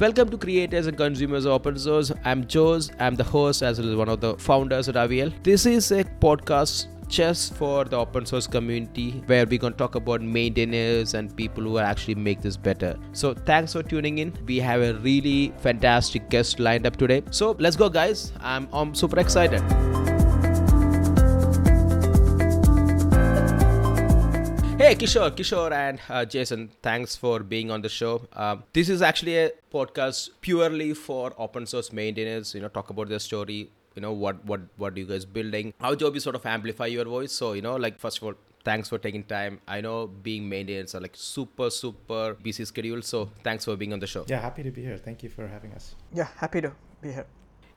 Welcome to Creators and Consumers of Open Source. I'm Jose. I'm the host as well as one of the founders at Aviyel. This is a podcast just for the open source community where we're going to talk about maintainers and people who actually make this better. So thanks for tuning in. We have a really fantastic guest lined up today. So let's go guys. I'm, I'm super excited. Hey, Kishore, Kishore, and uh, Jason, thanks for being on the show. Um, this is actually a podcast purely for open source maintainers. You know, talk about their story. You know, what what what are you guys building? Our job is sort of amplify your voice. So you know, like first of all, thanks for taking time. I know being maintainers are like super super busy schedule. So thanks for being on the show. Yeah, happy to be here. Thank you for having us. Yeah, happy to be here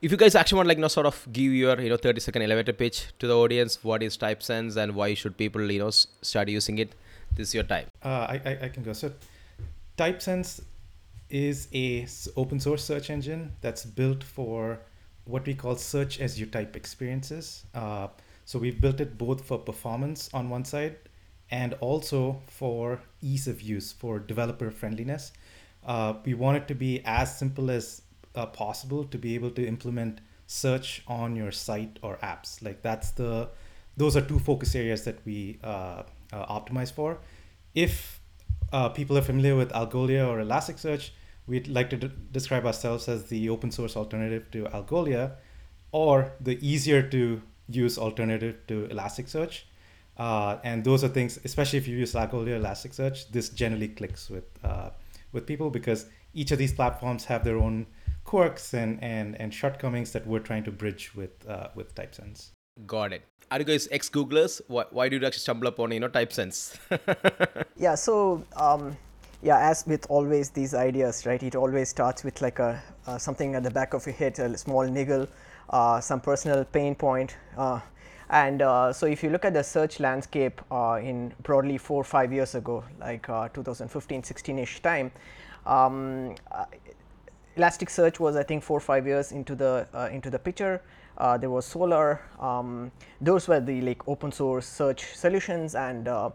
if you guys actually want like you know sort of give your you know 30 second elevator pitch to the audience what is typesense and why should people you know start using it this is your time uh, I, I, I can go. So typesense is a open source search engine that's built for what we call search as you type experiences. Uh, so we've built it both for performance on one side and also for ease of use for developer friendliness. Uh, we want it to be as simple as uh, possible to be able to implement search on your site or apps. Like that's the those are two focus areas that we uh, uh, optimize for. If uh, people are familiar with Algolia or Elasticsearch, we'd like to d- describe ourselves as the open source alternative to Algolia, or the easier to use alternative to Elasticsearch. Uh, and those are things, especially if you use Algolia, Elasticsearch, this generally clicks with uh, with people because each of these platforms have their own quirks and, and, and shortcomings that we're trying to bridge with uh, with TypeSense. Got it. Are you guys ex Googlers? Why, why you actually stumble upon you know TypeSense? yeah. So um, yeah, as with always these ideas, right? It always starts with like a uh, something at the back of your head, a small niggle, uh, some personal pain point. Uh, and uh, so if you look at the search landscape uh, in broadly four or five years ago, like 2015, 16-ish time, um, Elasticsearch was I think four or five years into the uh, into the picture. Uh, there was Solr. Um, those were the like open source search solutions, and uh,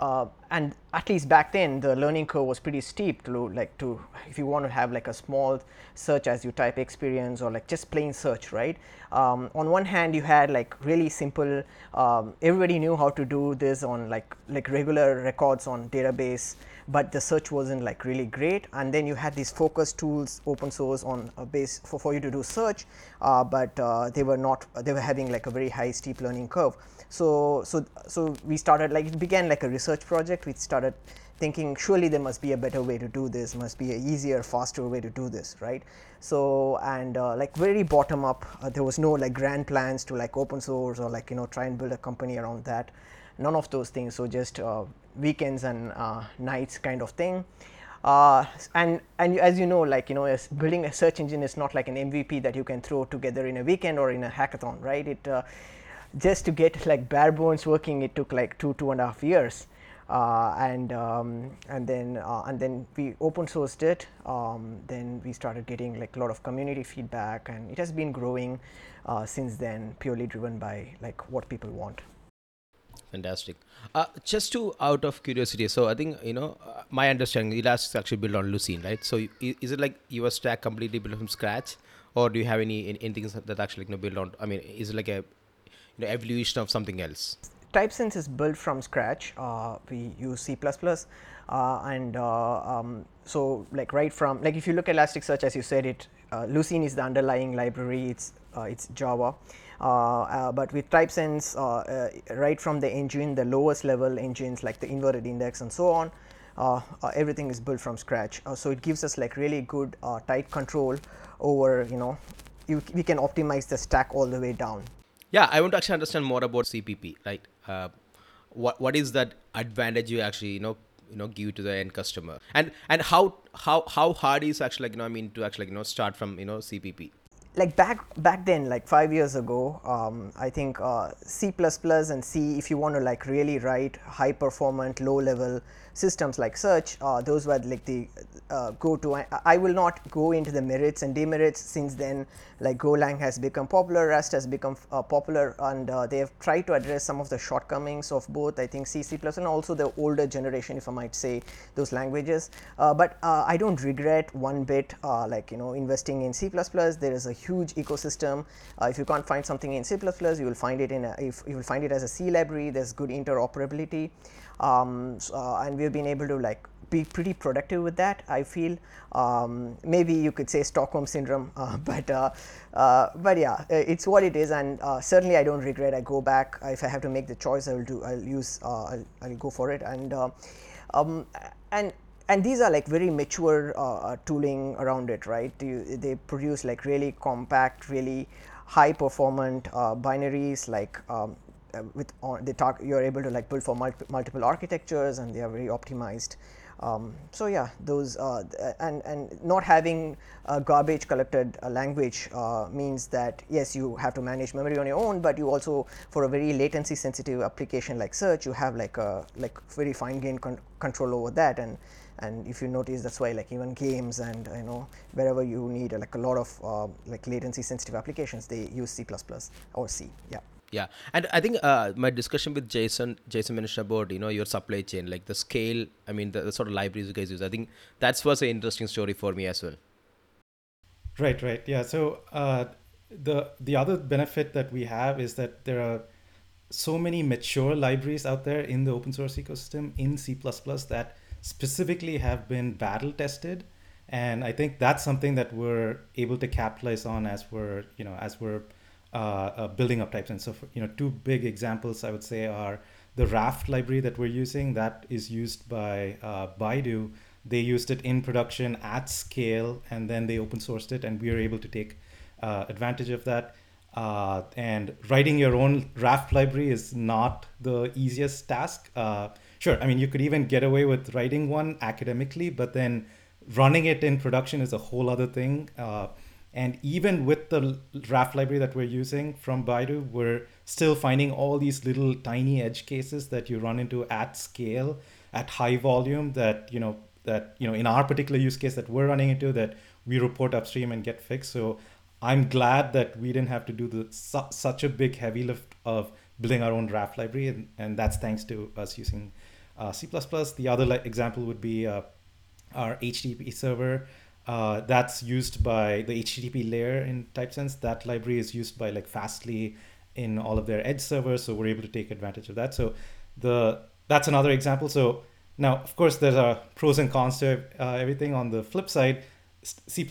uh, and at least back then the learning curve was pretty steep to like to if you want to have like a small search as you type experience or like just plain search, right? Um, on one hand, you had like really simple. Um, everybody knew how to do this on like like regular records on database but the search wasn't like really great. And then you had these focus tools open source on a base for, for you to do search uh, but uh, they were not they were having like a very high steep learning curve. So so so we started like it began like a research project. We started thinking surely there must be a better way to do this must be a easier faster way to do this right? So and uh, like very bottom up uh, there was no like grand plans to like open source or like you know try and build a company around that. None of those things. So just uh, weekends and uh, nights kind of thing. Uh, and and as you know, like you know, building a search engine is not like an MVP that you can throw together in a weekend or in a hackathon, right? It uh, just to get like bare bones working, it took like two two and a half years, uh, and um, and then uh, and then we open sourced it. Um, then we started getting like a lot of community feedback, and it has been growing uh, since then, purely driven by like what people want. Fantastic. Uh, just to out of curiosity, so I think you know uh, my understanding, Elastic actually built on Lucene, right? So is it like your stack completely built from scratch, or do you have any anything that actually you know built on? I mean, is it like a you know evolution of something else? TypeSense is built from scratch. Uh, we use C++, uh, and uh, um, so like right from like if you look at Elasticsearch, as you said, it uh, Lucene is the underlying library. It's it's Java. Uh, uh, but with TypeSense, uh, right from the engine, the lowest level engines like the inverted index and so on, uh, uh, everything is built from scratch. Uh, so it gives us like really good tight control over you know you, we can optimize the stack all the way down. Yeah, I want to actually understand more about CPP. Right, what what is that advantage you actually you know you know give to the end customer, and and how how how hard is actually like you know I mean to actually you know start from you know CPP like back back then like five years ago um, i think uh, c++ and c if you want to like really write high performant low level systems like search, uh, those were like the uh, go-to. I, I, will not go into the merits and demerits since then. Like Golang has become popular, Rust has become uh, popular, and uh, they have tried to address some of the shortcomings of both. I think C, C++, and also the older generation, if I might say, those languages. Uh, but uh, I don't regret one bit, like you know, investing in C++. There is a huge ecosystem. if you can't find something in C++, you will find it in a, if you will find it as a C library. There's good interoperability um, so, uh, and we've been able to like be pretty productive with that. I feel um, maybe you could say Stockholm syndrome, uh, but uh, uh, but yeah, it's what it is, and uh, certainly I don't regret. I go back if I have to make the choice. I will do. I'll use. Uh, I'll, I'll, go for it, and uh, um, and and these are like very mature tooling around it, right? You, they produce like really compact, really high performant binaries like um, uh, with they talk you're able to like build for multi multiple architectures and they are very optimized. Um, so yeah, those uh, and and not having a garbage collected uh, language uh, means that yes, you have to manage memory on your own, but you also for a very latency sensitive application like search, you have like a like very fine grained con control over that and and if you notice that's why like even games and you know wherever you need uh, like a lot of uh, like latency sensitive applications they use C++ or C yeah yeah. And i think uh, my discussion with jason jason mentioned about you know your supply chain like the scale i mean the, the sort of libraries you guys use i think that's was an interesting story for me as well. Right right. Yeah so uh, the the other benefit that we have is that there are so many mature libraries out there in the open source ecosystem in c++ that specifically have been battle tested. And i think that's something that we're able to capitalize on as we're you know as we're uh, uh, building up types. And so, for, you know, two big examples I would say are the Raft library that we're using that is used by uh, Baidu. They used it in production at scale, and then they open sourced it, and we are able to take uh, advantage of that. Uh, and writing your own Raft library is not the easiest task. Uh, sure, I mean you could even get away with writing one academically, but then running it in production is a whole other thing. And even with the Raft library that we're using from Baidu, we're still finding all these little tiny edge cases that you run into at scale, at high volume that, you know, that, you know, in our particular use case that we're running into that we report upstream and get fixed. So I'm glad that we didn't have to do the su- such a big heavy lift of building our own Raft library. And, and that's thanks to us using uh, C++. The other like, example would be uh, our HTTP server uh, that's used by the HTTP layer in TypeSense. That library is used by like Fastly in all of their edge servers, so we're able to take advantage of that. So the that's another example. So now, of course, there's a pros and cons to uh, everything. On the flip side, C++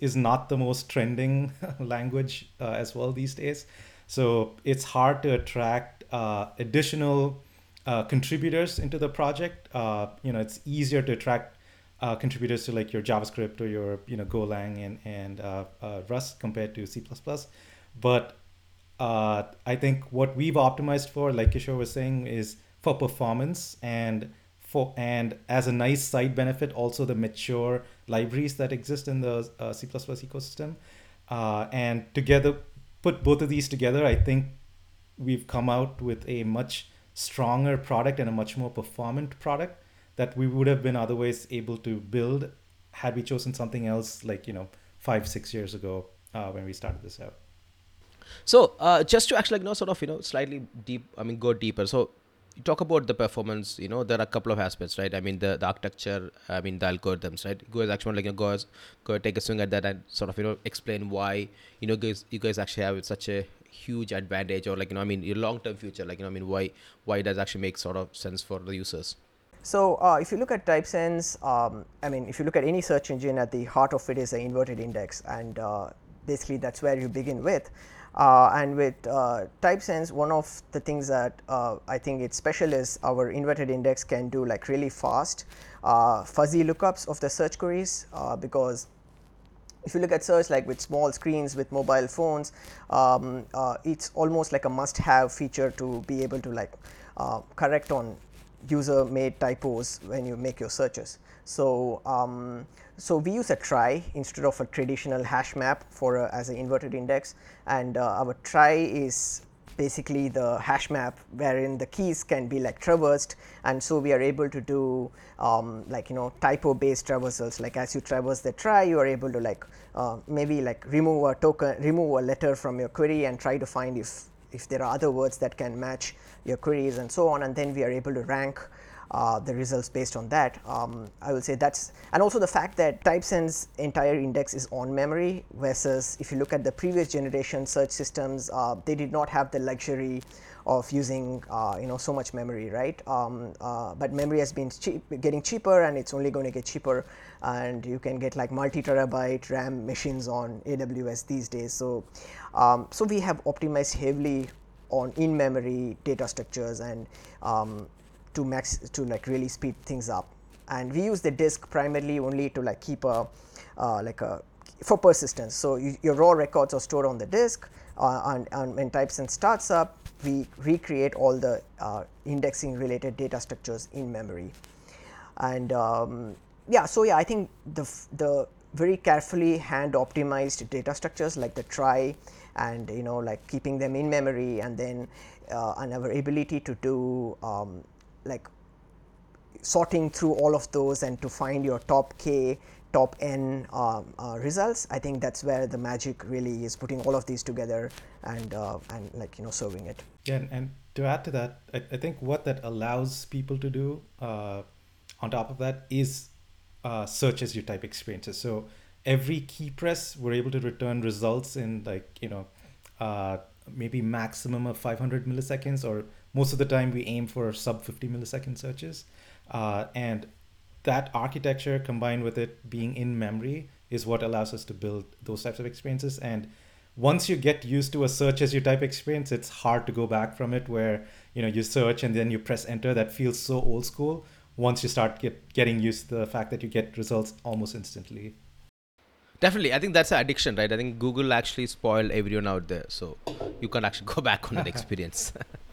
is not the most trending language uh, as well these days. So it's hard to attract uh, additional uh, contributors into the project. Uh, you know, it's easier to attract uh, contributors to like your JavaScript or your you know Golang and and uh, uh, Rust compared to C++. But uh, I think what we've optimized for, like Kishore was saying, is for performance and for and as a nice side benefit, also the mature libraries that exist in the uh, C++ ecosystem. Uh, and together, put both of these together, I think we've come out with a much stronger product and a much more performant product that we would have been otherwise able to build had we chosen something else like you know five six years ago uh, when we started this out. So uh, just to actually you know sort of you know slightly deep i mean go deeper. So you talk about the performance you know there are a couple of aspects right? I mean the, the architecture i mean the algorithms right? Go actually like you know, go, go take a swing at that and sort of you know explain why you know guys you guys actually have such a huge advantage or like you know i mean your long term future like you know i mean why why does actually make sort of sense for the users so, uh, if you look at TypeSense, um, I mean, if you look at any search engine, at the heart of it is an inverted index, and uh, basically that's where you begin with. Uh, and with uh, TypeSense, one of the things that uh, I think it's special is our inverted index can do like really fast uh, fuzzy lookups of the search queries because if you look at search like with small screens with mobile phones, um, it's almost like a must-have feature to be able to like correct on user made typos when you make your searches. So, um, so we use a trie instead of a traditional hash map for a, as an inverted index. And uh, our trie is basically the hash map wherein the keys can be like traversed. And so we are able to do um, like you know typo based traversals. Like as you traverse the trie you are able to like uh, maybe like remove a token remove a letter from your query and try to find if if there are other words that can match your queries and so on and then we are able to rank uh, the results based on that. Um, I will say that's and also the fact that TypeSense entire index is on memory versus if you look at the previous generation search systems, uh, they did not have the luxury of using uh, you know so much memory, right? Um, uh, but memory has been cheap, getting cheaper, and it's only going to get cheaper. And you can get like multi-terabyte RAM machines on AWS these days. So, um, so we have optimized heavily on in-memory data structures and um, to max to like really speed things up. And we use the disk primarily only to like keep a uh, like a for persistence. So you, your raw records are stored on the disk uh, and, and, when typesense starts up we recreate all the uh, indexing related data structures in memory. And um, yeah so yeah i think the the very carefully hand optimized data structures like the trie and you know like keeping them in memory and then uh, and our ability to do um, like sorting through all of those and to find your top k top n um, uh, results i think that's where the magic really is putting all of these together and uh, and like you know serving it. Yeah and, and to add to that I, I, think what that allows people to do uh, on top of that is uh, search as you type experiences. So every key press we're able to return results in like you know uh, maybe maximum of 500 milliseconds or most of the time we aim for sub 50 millisecond searches. Uh, and that architecture combined with it being in memory is what allows us to build those types of experiences. And once you get used to a search as you type experience it's hard to go back from it where you know you search and then you press enter. That feels so old school once you start get, getting used to the fact that you get results almost instantly. Definitely. I think that's an addiction right? I think google actually spoiled everyone out there. So you can't actually go back on that experience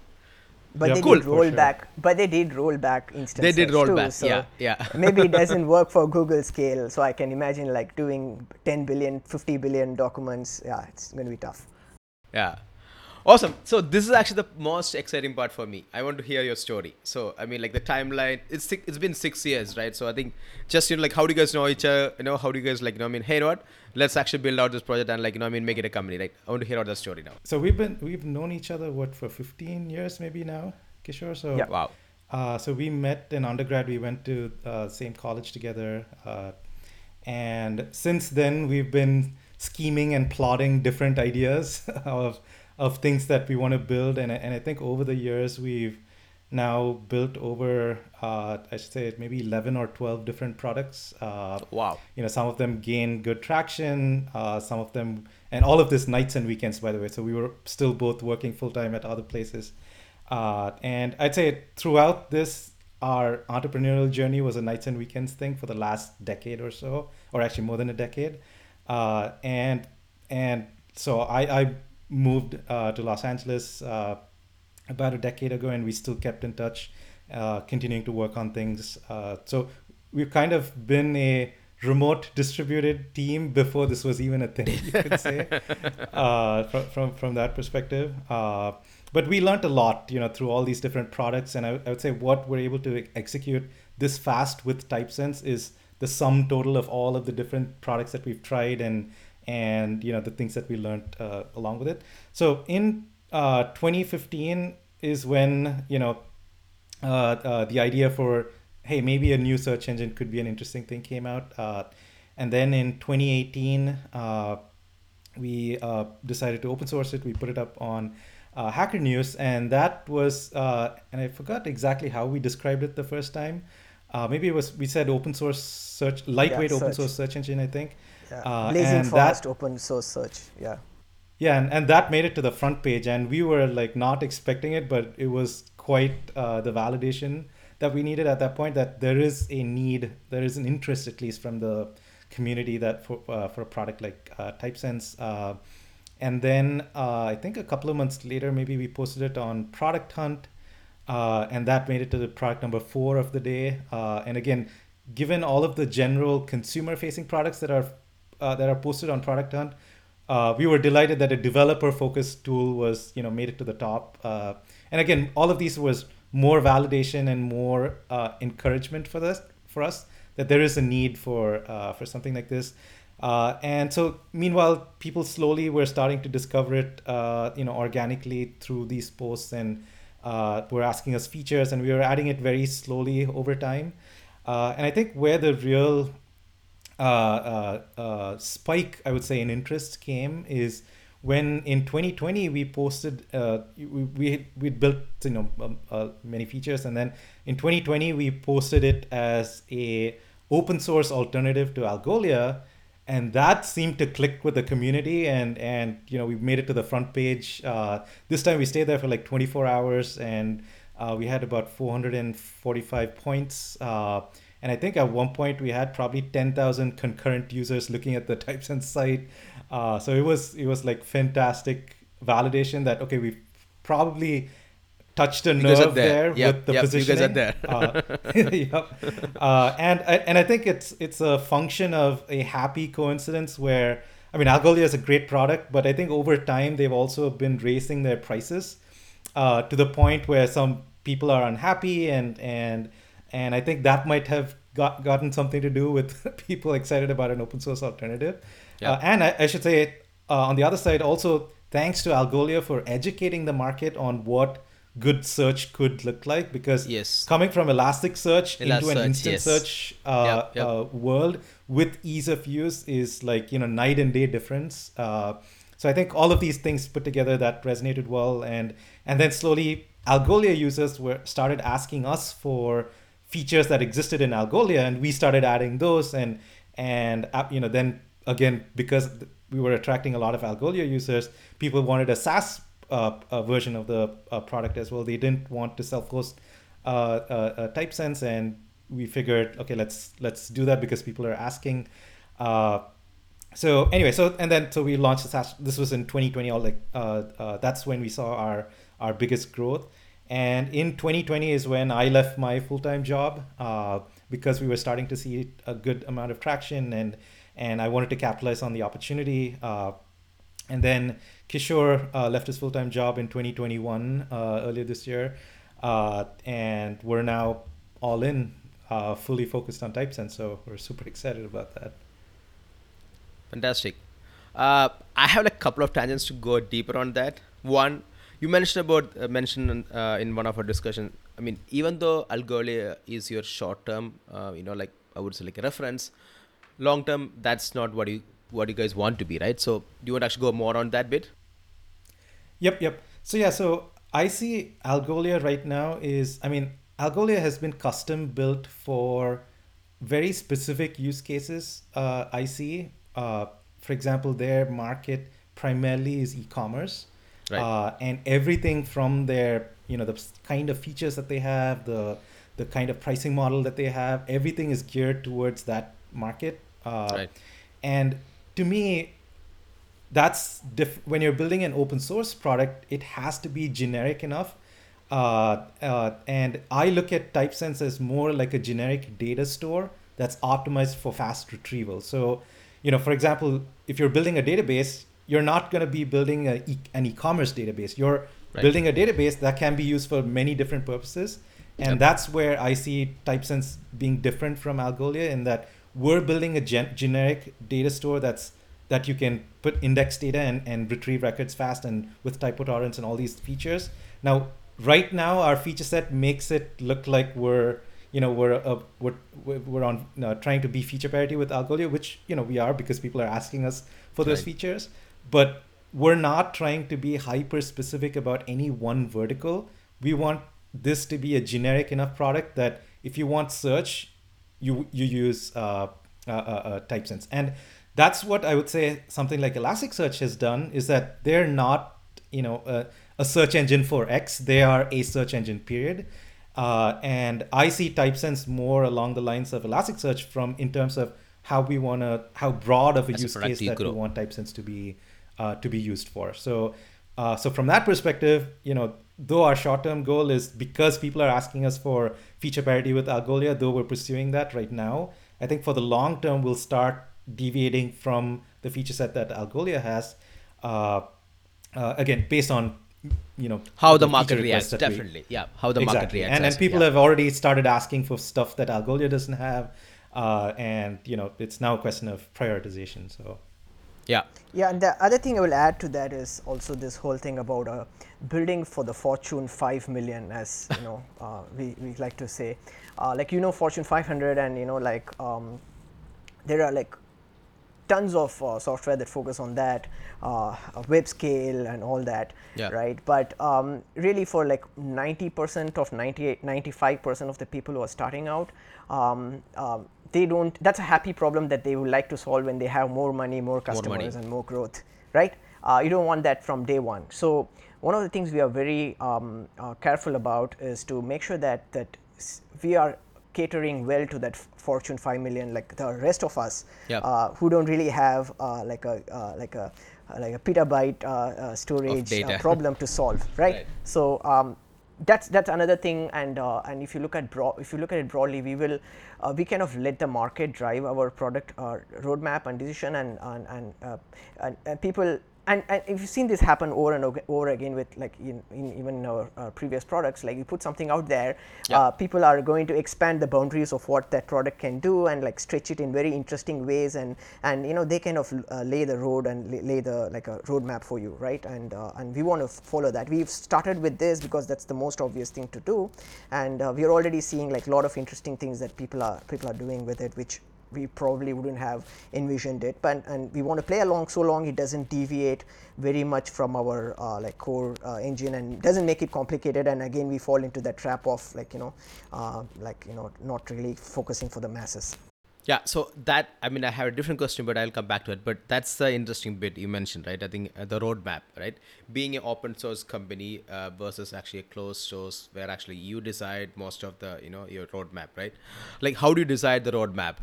but yeah, they cool, did roll sure. back. But they did roll back instances they did roll too, back so yeah yeah. maybe it doesn't work for google scale. So i can imagine like doing 10 billion 50 billion documents. Yeah it's going to be tough. Yeah Awesome. So this is actually the most exciting part for me. I want to hear your story. So I mean, like the timeline. It's it's been six years, right? So I think just you know, like how do you guys know each other? You know, how do you guys like you know? I mean, hey, you know what? Let's actually build out this project and like you know, I mean, make it a company. Right? I want to hear out the story now. So we've been we've known each other what for 15 years maybe now, Kishore. So yeah. Wow. Uh, so we met in undergrad. We went to uh, same college together, uh, and since then we've been scheming and plotting different ideas of of things that we want to build. And, and I think over the years, we've now built over, uh, I should say, maybe 11 or 12 different products. Uh, wow. You know, some of them gain good traction, uh, some of them, and all of this nights and weekends, by the way. So we were still both working full time at other places. Uh, and I'd say throughout this, our entrepreneurial journey was a nights and weekends thing for the last decade or so, or actually more than a decade. Uh, and and so I, I moved uh, to Los Angeles uh, about a decade ago, and we still kept in touch, uh, continuing to work on things. Uh, so we've kind of been a remote distributed team before this was even a thing, you could say, uh, from, from, from that perspective. Uh, but we learned a lot, you know, through all these different products, and I, I would say what we're able to execute this fast with TypeSense is the sum total of all of the different products that we've tried and and you know the things that we learned uh, along with it. So in uh, 2015 is when you know uh, uh, the idea for hey maybe a new search engine could be an interesting thing came out, uh, and then in 2018 uh, we decided to open source it. We put it up on. Hacker News, and that was, and I forgot exactly how we described it the first time. Maybe it was we said open source search, lightweight yeah, open source search engine, I think. Yeah. Uh, Blazing fast that, open source search. Yeah. Yeah, and, and that made it to the front page, and we were like not expecting it, but it was quite uh, the validation that we needed at that point. That there is a need, there is an interest at least from the community that for uh, for a product like uh, TypeSense. Uh, and then uh, I think a couple of months later, maybe we posted it on Product Hunt, uh, and that made it to the product number four of the day. Uh, and again, given all of the general consumer-facing products that are uh, that are posted on Product Hunt, uh, we were delighted that a developer focused tool was you know made it to the top. Uh, and again, all of these was more validation and more uh, encouragement for us for us that there is a need for for something like this. And so, meanwhile, people slowly were starting to discover it, you know, organically through these posts, and uh, were asking us features, and we were adding it very slowly over time. Uh, and I think where the real uh, uh, spike, I would say, in interest came is when in 2020 we posted uh, we we we built you know um, uh, many features and then in 2020 we posted it as a open source alternative to algolia and that seemed to click with the community and and you know we made it to the front page. Uh, this time we stayed there for like 24 hours and uh, we had about 445 points. Uh, and i think at one point we had probably 10000 concurrent users looking at the typesense site. Uh, so it was it was like fantastic validation that okay we probably touched a You nerve there. there, Yep, with the yep, you guys are there. uh, yep. Uh, and and I think it's it's a function of a happy coincidence where I mean Algolia is a great product, but I think over time they've also been raising their prices uh, to the point where some people are unhappy and and and I think that might have got gotten something to do with people excited about an open source alternative. Yeah. Uh, and I, I should say uh, on the other side also thanks to Algolia for educating the market on what good search could look like because Yes. coming from Elasticsearch into an Elasticsearch, instant yes. search uh, Yep, yep. Uh, world with ease of use is like you know night and day difference. Uh, so I think all of these things put together that resonated well, and and then slowly Algolia users were started asking us for features that existed in Algolia, and we started adding those, and and uh, you know then again because we were attracting a lot of Algolia users, people wanted a SaaS uh, uh, version of the uh, product as well. They didn't want to self-host uh, TypeSense, and we figured, okay, let's let's do that because people are asking. So anyway, so and then so we launched SaaS. This was in 2020. All like that's when we saw our our biggest growth. And in 2020 is when I left my full-time job because we were starting to see a good amount of traction, and and I wanted to capitalize on the opportunity. Uh, and then Kishore uh, left his full-time job in 2021 uh, earlier this year, uh, and we're now all in, uh, fully focused on TypeSense. So we're super excited about that. Fantastic. I have a couple of tangents to go deeper on that. One, you mentioned about uh, mentioned uh, in one of our discussion. I mean, even though Algolia is your short term, uh, you know, like I would say like a reference, long term that's not what you what you guys want to be, right? So, do you want to actually go more on that bit? Yep, yep. So yeah, so I see Algolia right now is, I mean, Algolia has been custom built for very specific use cases. Uh, I see, uh, for example, their market primarily is e-commerce, Right. uh, and everything from their, you know, the kind of features that they have, the the kind of pricing model that they have, everything is geared towards that market. Uh, Right. And to me, that's diff- when you're building an open source product, it has to be generic enough. Uh, uh, and I look at TypeSense as more like a generic data store that's optimized for fast retrieval. So, you know, for example, if you're building a database, you're not going to be building a e- an e-commerce database. You're Right. building a database that can be used for many different purposes. And Yep. that's where I see TypeSense being different from Algolia in that we're building a gen- generic data store that's that you can put index data and, and retrieve records fast and with typo tolerance and all these features. Now, right now, our feature set makes it look like we're you know we're uh, we're we're on uh, trying to be feature parity with Algolia, which you know we are because people are asking us for those features. But we're not trying to be hyper specific about any one vertical. We want this to be a generic enough product that if you want search, you you use uh, uh, uh, TypeSense, and that's what I would say. Something like Elasticsearch has done is that they're not you know a, a search engine for X. They are a search engine. Period. Uh, and I see TypeSense more along the lines of Elasticsearch from in terms of how we want to how broad of a As use product case that we want TypeSense to be uh, to be used for. So uh, so from that perspective, you know, though our short-term goal is because people are asking us for feature parity with Algolia, though we're pursuing that right now, I think for the long term we'll start deviating from the feature set that Algolia has. Uh, uh, again, based on you know how the feature market reacts that we- definitely yeah how the market reacts and and people yeah. have already started asking for stuff that Algolia doesn't have, uh, and you know it's now a question of prioritization. So yeah Yeah, and the other thing I will add to that is also this whole thing about uh, building for the Fortune 5 million, as you know, uh, we, we like to say. Uh, like you know, Fortune 500, and you know, like um, there are like tons of uh, software that focus on that, uh, web scale and all that, Yeah. right? But um, really, for like 90% of 98, 95% of the people who are starting out, um, um, they don't. That's a happy problem that they would like to solve when they have more money, more customers, money. and more growth, right? Uh, you don't want that from day one. So one of the things we are very um, uh, careful about is to make sure that that we are catering well to that Fortune 5 million, like the rest of us, Yeah. uh, who don't really have uh, like a uh, like a uh, like a petabyte uh, uh, storage uh, problem to solve, right? Right. So um, that's that's another thing, and uh, and if you look at broad, if you look at it broadly, we will uh, we kind of let the market drive our product uh, roadmap and decision, and and and, uh, and, and people. And, and if you've seen this happen over and over again with like in, in even our uh, previous products, like you put something out there, Yeah. uh, people are going to expand the boundaries of what that product can do and like stretch it in very interesting ways and and you know they kind of uh, lay the road and lay, lay the like a roadmap for you right? And uh, and we want to follow that. We've started with this because that's the most obvious thing to do. And uh, we're already seeing like a lot of interesting things that people are people are doing with it which we probably wouldn't have envisioned it but and we want to play along so long it doesn't deviate very much from our uh, like core uh, engine and doesn't make it complicated and again we fall into that trap of like you know uh, like you know not really focusing for the masses Yeah, so that I mean, I have a different question, but I'll come back to it. But that's the interesting bit you mentioned, right? I think uh, the roadmap, right? Being an open source company uh, versus actually a closed source, where actually you decide most of the, you know, your roadmap, right? Like, how do you decide the roadmap?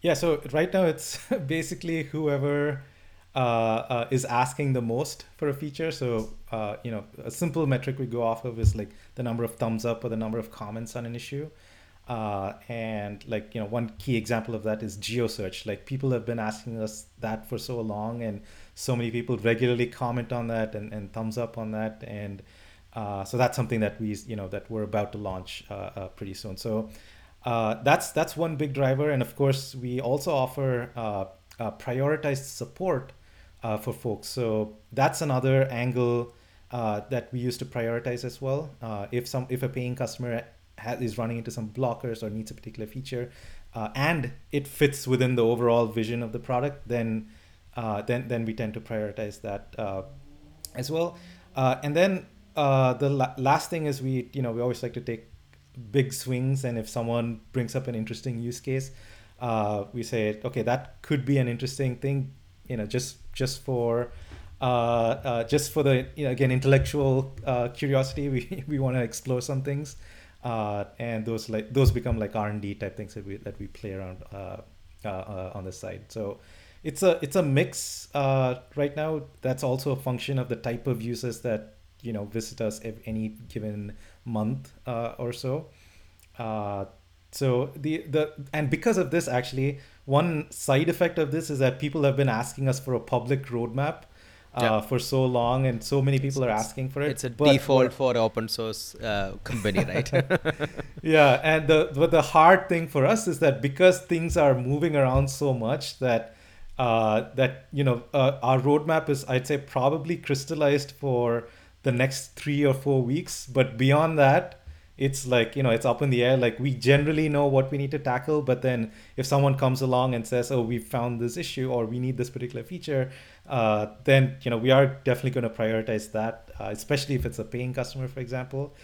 Yeah, so right now it's basically whoever uh, uh, is asking the most for a feature. So, uh, you know, a simple metric we go off of is like the number of thumbs up or the number of comments on an issue. Uh, and like, you know, one key example of that is GeoSearch. Like people have been asking us that for so long and so many people regularly comment on that and, and thumbs up on that. And uh, so that's something that we, you know, that we're about to launch uh, pretty soon. So uh, that's that's one big driver, and of course we also offer uh, uh, prioritized support uh, for folks. So that's another angle uh, that we use to prioritize as well. If some if a paying customer is running into some blockers or needs a particular feature, and it fits within the overall vision of the product, then then then we tend to prioritize that as well. And then the la- last thing is we you know we always like to take big swings and if someone brings up an interesting use case uh, we say okay that could be an interesting thing you know just just for uh, uh, just for the you know, again intellectual uh, curiosity we, we want to explore some things uh, and those like those become like r&d type things that we that we play around uh, on the side. So it's a it's a mix uh, right now. That's also a function of the type of users that you know visit us ev- any given month uh, or so uh, so the the and because of this actually one side effect of this is that people have been asking us for a public roadmap uh, Yeah. for so long and so many people are asking for it It's a but default for open source uh, company, right? yeah and the but the hard thing for us is that because things are moving around so much that uh, that you know uh, our roadmap is i'd say probably crystallized for the next three or four weeks. But beyond that it's like you know it's up in the air. Like we generally know what we need to tackle but then if someone comes along and says oh we found this issue or we need this particular feature uh, then you know we are definitely going to prioritize that uh, especially if it's a paying customer for example.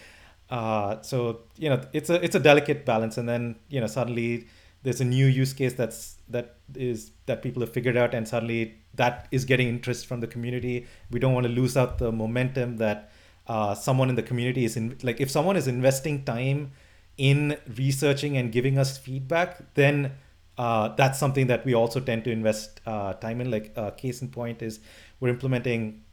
Uh, so you know it's a it's a delicate balance. And then you know suddenly there's a new use case that's that is that people have figured out and suddenly that is getting interest from the community. We don't want to lose out the momentum that uh, someone in the community is in like if someone is investing time in researching and giving us feedback then uh, that's something that we also tend to invest uh, time in. Like uh, case in point is we're implementing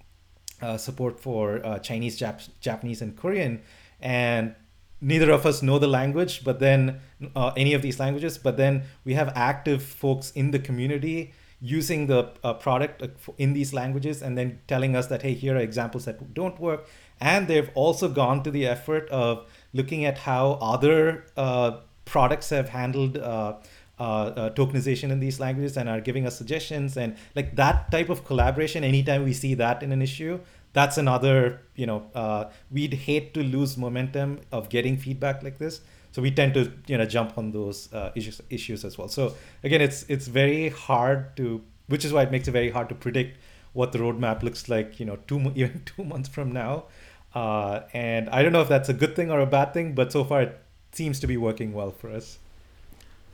uh, support for uh, Chinese, Jap- Japanese, and Korean, and neither of us know the language, but then uh, any of these languages. But then we have active folks in the community using the uh, product uh, in these languages and then telling us that hey here are examples that don't work and they've also gone to the effort of looking at how other uh, products have handled uh, uh, tokenization in these languages and are giving us suggestions and like that type of collaboration anytime we see that in an issue that's another you know uh, we'd hate to lose momentum of getting feedback like this so we tend to you know jump on those uh, issues issues as well so again it's it's very hard to which is why it makes it very hard to predict what the roadmap looks like you know two even two months from now uh, and i don't know if that's a good thing or a bad thing but so far it seems to be working well for us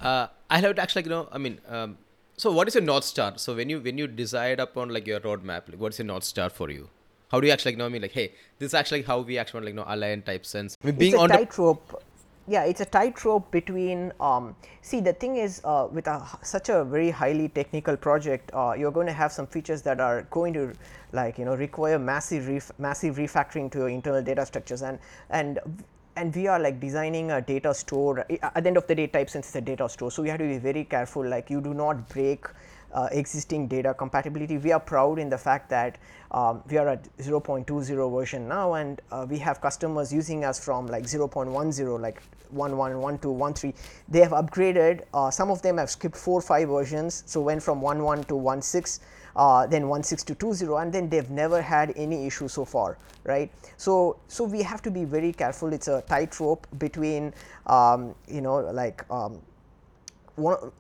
uh, I to actually, you know, I mean, um, so what is your north star? So when you when you decide upon like your roadmap, like, what's your north star for you? How do you actually, you know, I mean, like, hey, this is actually how we actually like, you know, align TypeSense. I mean, being it's a on tightrope. Yeah, it's a tightrope between. Um, see, the thing is, uh, with a, such a very highly technical project, uh, you're going to have some features that are going to, like, you know, require massive ref- massive refactoring to your internal data structures, and and and we are like designing a data store at the end of the day TypeSense is a data store so we have to be very careful like you do not break existing data compatibility. We are proud in the fact that um, we are at 0.20 version now and uh, we have customers using us from like 0.10 like 11 12 13 they have upgraded uh, some of them have skipped 4 5 versions so went from 11 to 16 uh, then 16220 and then they've never had any issue so far right? So so we have to be very careful. It's a tightrope between um, you know like um, one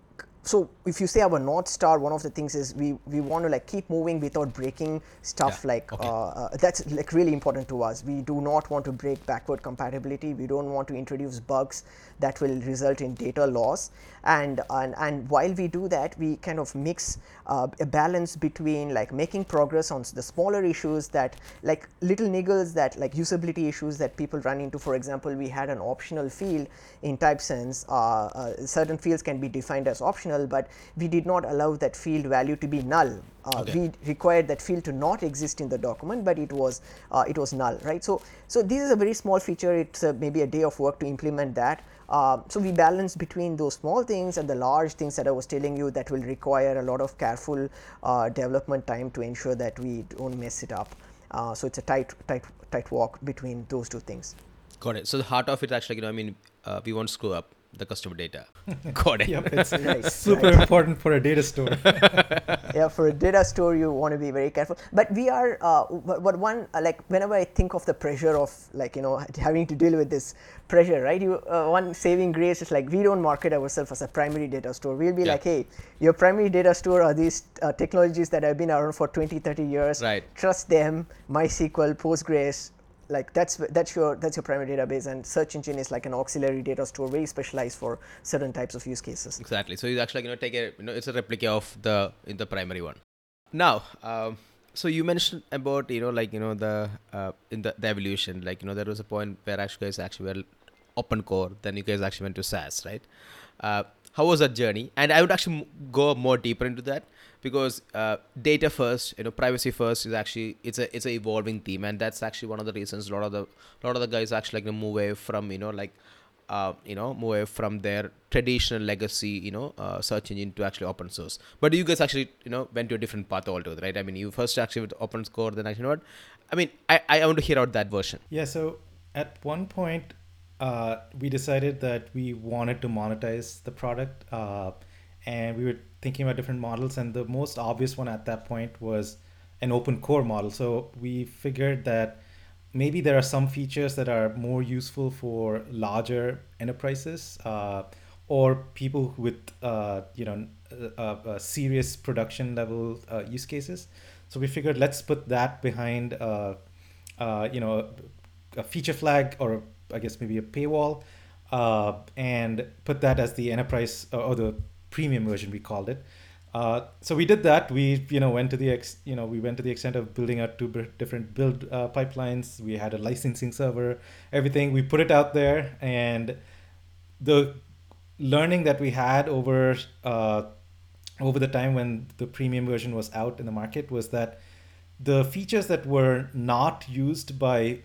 so if you say our north star one of the things is we we want to like keep moving without breaking stuff Yeah, like okay. uh, uh, that's like really important to us. We do not want to break backward compatibility. We don't want to introduce bugs that will result in data loss and and, and while we do that we kind of mix uh, a balance between like making progress on the smaller issues that like little niggles that like usability issues that people run into. For example we had an optional field in typesense uh, uh, certain fields can be defined as optional but we did not allow that field value to be null. Uh, Okay. we required that field to not exist in the document but it was uh, it was null right? So so this is a very small feature. It's uh, maybe a day of work to implement that uh, so we balance between those small things and the large things that I was telling you that will require a lot of careful uh, development time to ensure that we don't mess it up. Uh, so it's a tight, tight, tight walk between those two things. Got it. So the heart of it actually, you know, I mean, uh, we won't screw up the customer data. Got it. yep it's Right, super right. important for a data store yeah, for a data store, you want to be very careful. But we are, uh, but, but one, uh, like, whenever I think of the pressure of, like, you know, having to deal with this pressure, right? You, uh, one saving grace is like, we don't market ourselves as a primary data store. We'll be Yeah. like, hey, your primary data store are these uh, technologies that have been around for 20, 30 years. Right. Trust them, MySQL, Postgres. Like that's that's your that's your primary database, and search engine is like an auxiliary data store, very specialized for certain types of use cases. Exactly. So you actually you know take a you know it's a replica of the in the primary one. Now, um, so you mentioned about you know like you know the uh, in the, the evolution like you know there was a point where actually guys actually were open core then you guys actually went to SaaS right? Uh, how was that journey? And I would actually go more deeper into that because uh, data first, you know, privacy first is actually it's a it's a evolving theme, and that's actually one of the reasons a lot of the a lot of the guys actually like to move away from you know like uh, you know move away from their traditional legacy you know uh, search engine to actually open source. But you guys actually you know went to a different path altogether right? I mean you first actually with open core then actually you know what? I mean i i want to hear out that version. Yeah, so at one point, uh, we decided that we wanted to monetize the product, uh, and we were thinking about different models, and the most obvious one at that point was an open core model. So we figured that maybe there are some features that are more useful for larger enterprises uh, or people with uh, you know uh, serious production level uh, use cases. So we figured let's put that behind uh, uh, you know a feature flag or I guess maybe a paywall and put that as the enterprise or the premium version we called it. Uh, so we did that. We you know went to the ex you know we went to the extent of building out two different build uh, pipelines. We had a licensing server, everything. We put it out there, and the learning that we had over uh, over the time when the premium version was out in the market was that the features that were not used by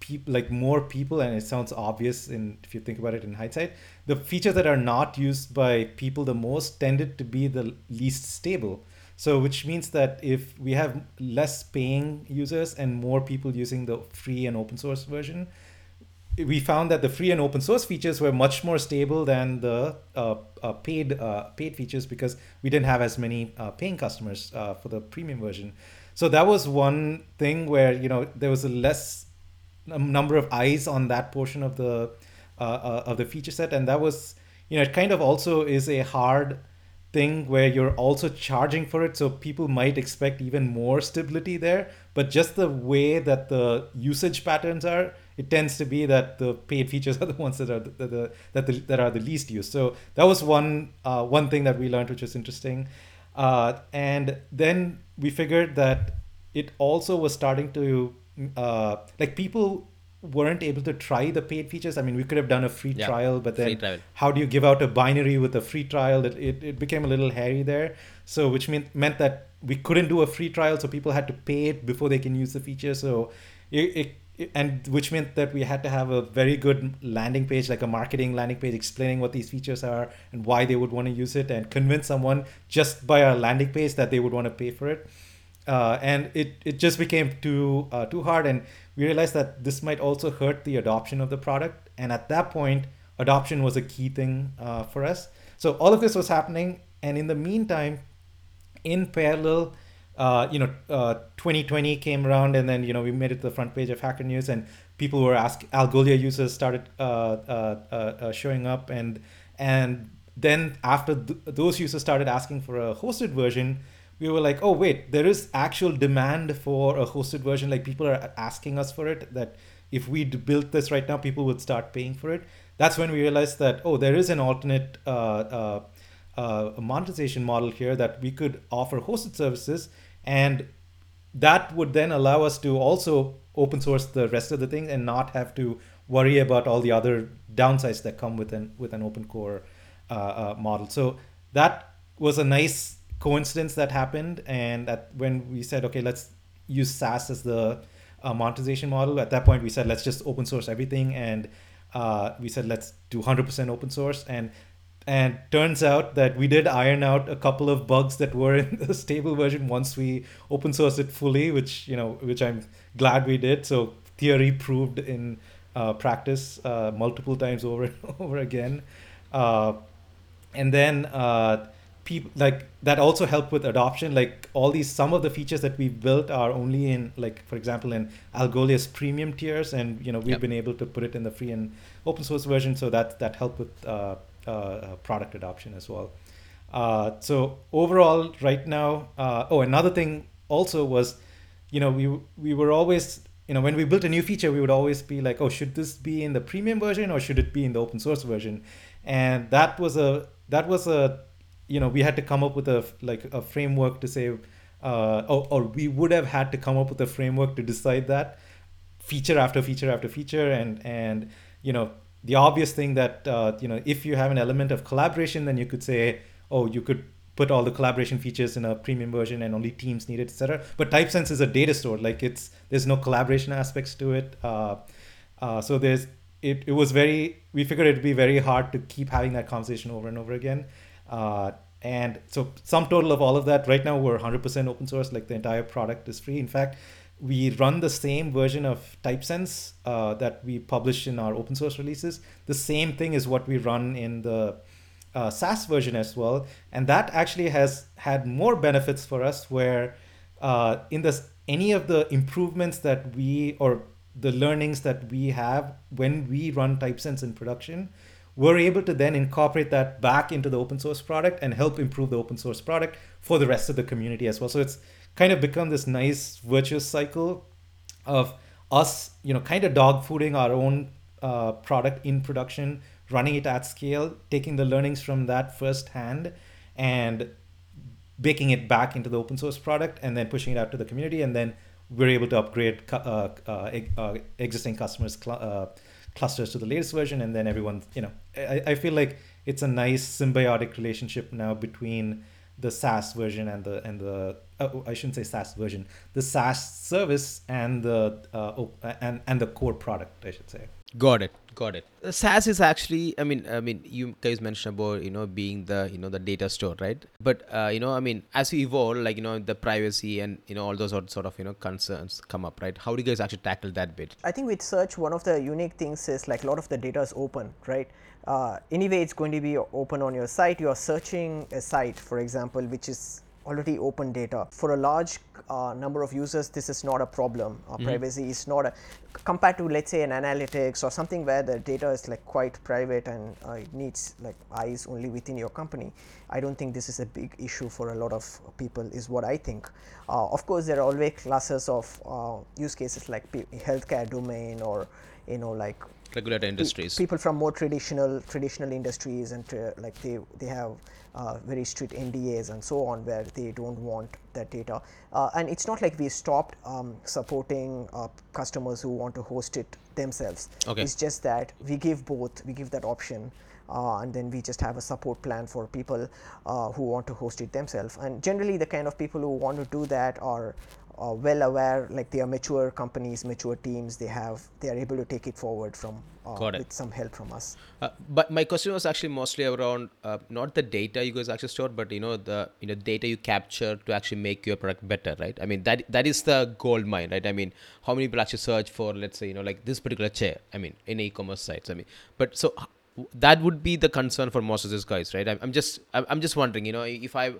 people like more people and it sounds obvious in if you think about it in hindsight the features that are not used by people the most tended to be the least stable so which means that if we have less paying users and more people using the free and open source version we found that the free and open source features were much more stable than the uh, uh, paid uh, paid features because we didn't have as many uh, paying customers uh, for the premium version. So that was one thing where you know there was a less number of eyes on that portion of the uh, of the feature set, and that was you know it kind of also is a hard thing where you're also charging for it so people might expect even more stability there but just the way that the usage patterns are it tends to be that the paid features are the ones that are the, the that the, that are the least used. So that was one uh, one thing that we learned, which was interesting. Uh, and then we figured that it also was starting to uh, like people weren't able to try the paid features. I mean, we could have done a free yeah, trial, but then how do you give out a binary with a free trial? It, it, it became a little hairy there. So, which meant, meant that we couldn't do a free trial, so people had to pay it before they can use the feature. So, it, it and which meant that we had to have a very good landing page like a marketing landing page explaining what these features are and why they would want to use it and convince someone just by our landing page that they would want to pay for it uh, and it, it just became too uh, too hard and we realized that this might also hurt the adoption of the product and at that point adoption was a key thing uh, for us so all of this was happening and in the meantime in parallel uh, you know, uh, 2020 came around, and then you know we made it to the front page of Hacker News, and people were asking. Algolia users started uh, uh, uh, uh, showing up, and and then after th- those users started asking for a hosted version, we were like, oh wait, there is actual demand for a hosted version. Like people are asking us for it. That if we built this right now, people would start paying for it. That's when we realized that oh, there is an alternate. Uh, monetization model here that we could offer hosted services and that would then allow us to also open source the rest of the things and not have to worry about all the other downsides that come with an with an open core uh, uh, model. So that was a nice coincidence that happened, and that when we said, okay, let's use SaaS as the uh, monetization model. At that point, we said let's just open source everything, and uh, we said let's do 100% open source. And and turns out that we did iron out a couple of bugs that were in the stable version once we open sourced it fully which you know which i'm glad we did so theory proved in uh, practice uh, multiple times over and over again uh, and then uh, people like that also helped with adoption like all these some of the features that we've built are only in like for example in algolia's premium tiers and you know we've yep. been able to put it in the free and open source version so that that helped with uh, uh, uh, product adoption as well. Uh, so overall, right now, oh, another thing also was, you know, we we were always you know when we built a new feature we would always be like oh should this be in the premium version or should it be in the open source version and that was a that was a you know we had to come up with a like a framework to say uh, or, or we would have had to come up with a framework to decide that feature after feature after feature. And and you know the obvious thing that uh, you know if you have an element of collaboration then you could say oh you could put all the collaboration features in a premium version and only teams need it etc but typesense is a data store. Like it's there's no collaboration aspects to it. Uh, uh, so there's it, it was very we figured it'd be very hard to keep having that conversation over and over again uh, and so some total of all of that right now we're 100% open source like the entire product is free in fact we run the same version of TypeSense uh, that we publish in our open source releases. The same thing is what we run in the uh, SaaS version as well, and that actually has had more benefits for us. Where uh, in this any of the improvements that we or the learnings that we have when we run TypeSense in production, we're able to then incorporate that back into the open source product and help improve the open source product for the rest of the community as well. So it's kind of become this nice virtuous cycle of us, you know, kind of dog fooding our own uh, product in production, running it at scale, taking the learnings from that firsthand, and baking it back into the open source product, and then pushing it out to the community, and then we're able to upgrade uh, uh, uh, existing customers uh, clusters to the latest version, and then everyone, you know, I, I feel like it's a nice symbiotic relationship now between the SaaS version and the and the uh, I shouldn't say SaaS version, the SaaS service and the uh, op- and and the core product, I should say. Got it. Got it. Uh, SaaS is actually, I mean, I mean, you guys mentioned about you know being the you know the data store, right? But uh, you know, I mean, as we evolve, like you know, the privacy and you know all those sort sort of you know concerns come up, right? How do you guys actually tackle that bit? I think with search, one of the unique things is like a lot of the data is open, right? Uh, anyway, it's going to be open on your site. You are searching a site, for example, which is already open data. For a large uh, number of users, this is not a problem. Uh, mm-hmm. Privacy is not a compared to let's say an analytics or something where the data is like quite private and uh, it needs like eyes only within your company. I don't think this is a big issue for a lot of people. Is what I think. Uh, of course, there are always classes of uh, use cases like healthcare domain or you know like regulated industries. Pe- people from more traditional traditional industries and uh, like they they have uh, very strict NDAs and so on where they don't want that data. Uh, and it's not like we stopped um, supporting uh, customers who want to host it themselves. Okay. It's just that we give both. We give that option. Uh, and then we just have a support plan for people uh, who want to host it themselves. And generally, the kind of people who want to do that are uh, well aware, like they are mature companies, mature teams. They have they are able to take it forward from uh, with some help from us. Uh, but my question was actually mostly around uh, not the data you guys actually store, but you know the you know data you capture to actually make your product better, right? I mean that that is the gold mine, right? I mean how many people actually search for let's say you know like this particular chair? I mean in e-commerce sites. I mean, but so that would be the concern for most of these guys, right? I'm, I'm just I'm just wondering, you know, if I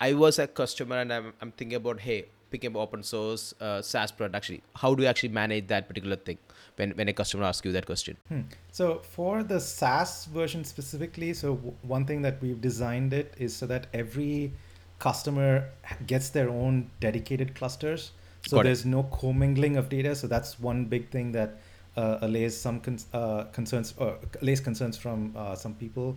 I was a customer and I'm, I'm thinking about hey picking up open source uh, SaaS product actually? How do you actually manage that particular thing when, when a customer asks you that question? Hmm. So for the SaaS version specifically, so w- one thing that we've designed it is so that every customer gets their own dedicated clusters. So Got there's it. no commingling of data. So that's one big thing that uh, allays some con- uh, concerns or allays concerns from uh, some people.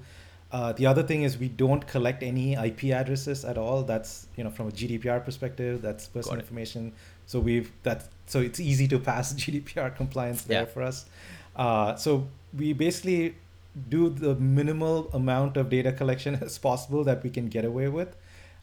Uh, the other thing is we don't collect any IP addresses at all. That's you know from a GDPR perspective, that's personal information. So we've that so it's easy to pass GDPR compliance there yeah. for us. Uh, so we basically do the minimal amount of data collection as possible that we can get away with.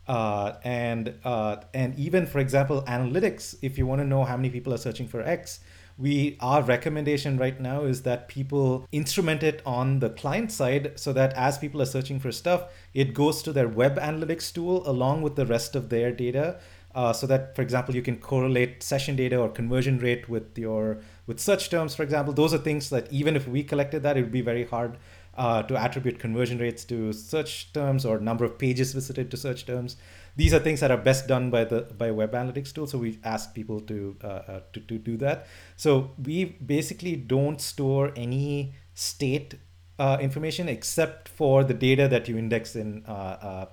Uh, and uh, and even for example analytics if you want to know how many people are searching for x we our recommendation right now is that people instrument it on the client side so that as people are searching for stuff it goes to their web analytics tool along with the rest of their data uh, so that for example you can correlate session data or conversion rate with your with search terms for example. Those are things that even if we collected that it would be very hard uh, to attribute conversion rates to search terms or number of pages visited to search terms these are things that are best done by the by web analytics tool. So we ask people to uh, uh, to, to do that. So we basically don't store any state uh, information except for the data that you index in. Uh, uh,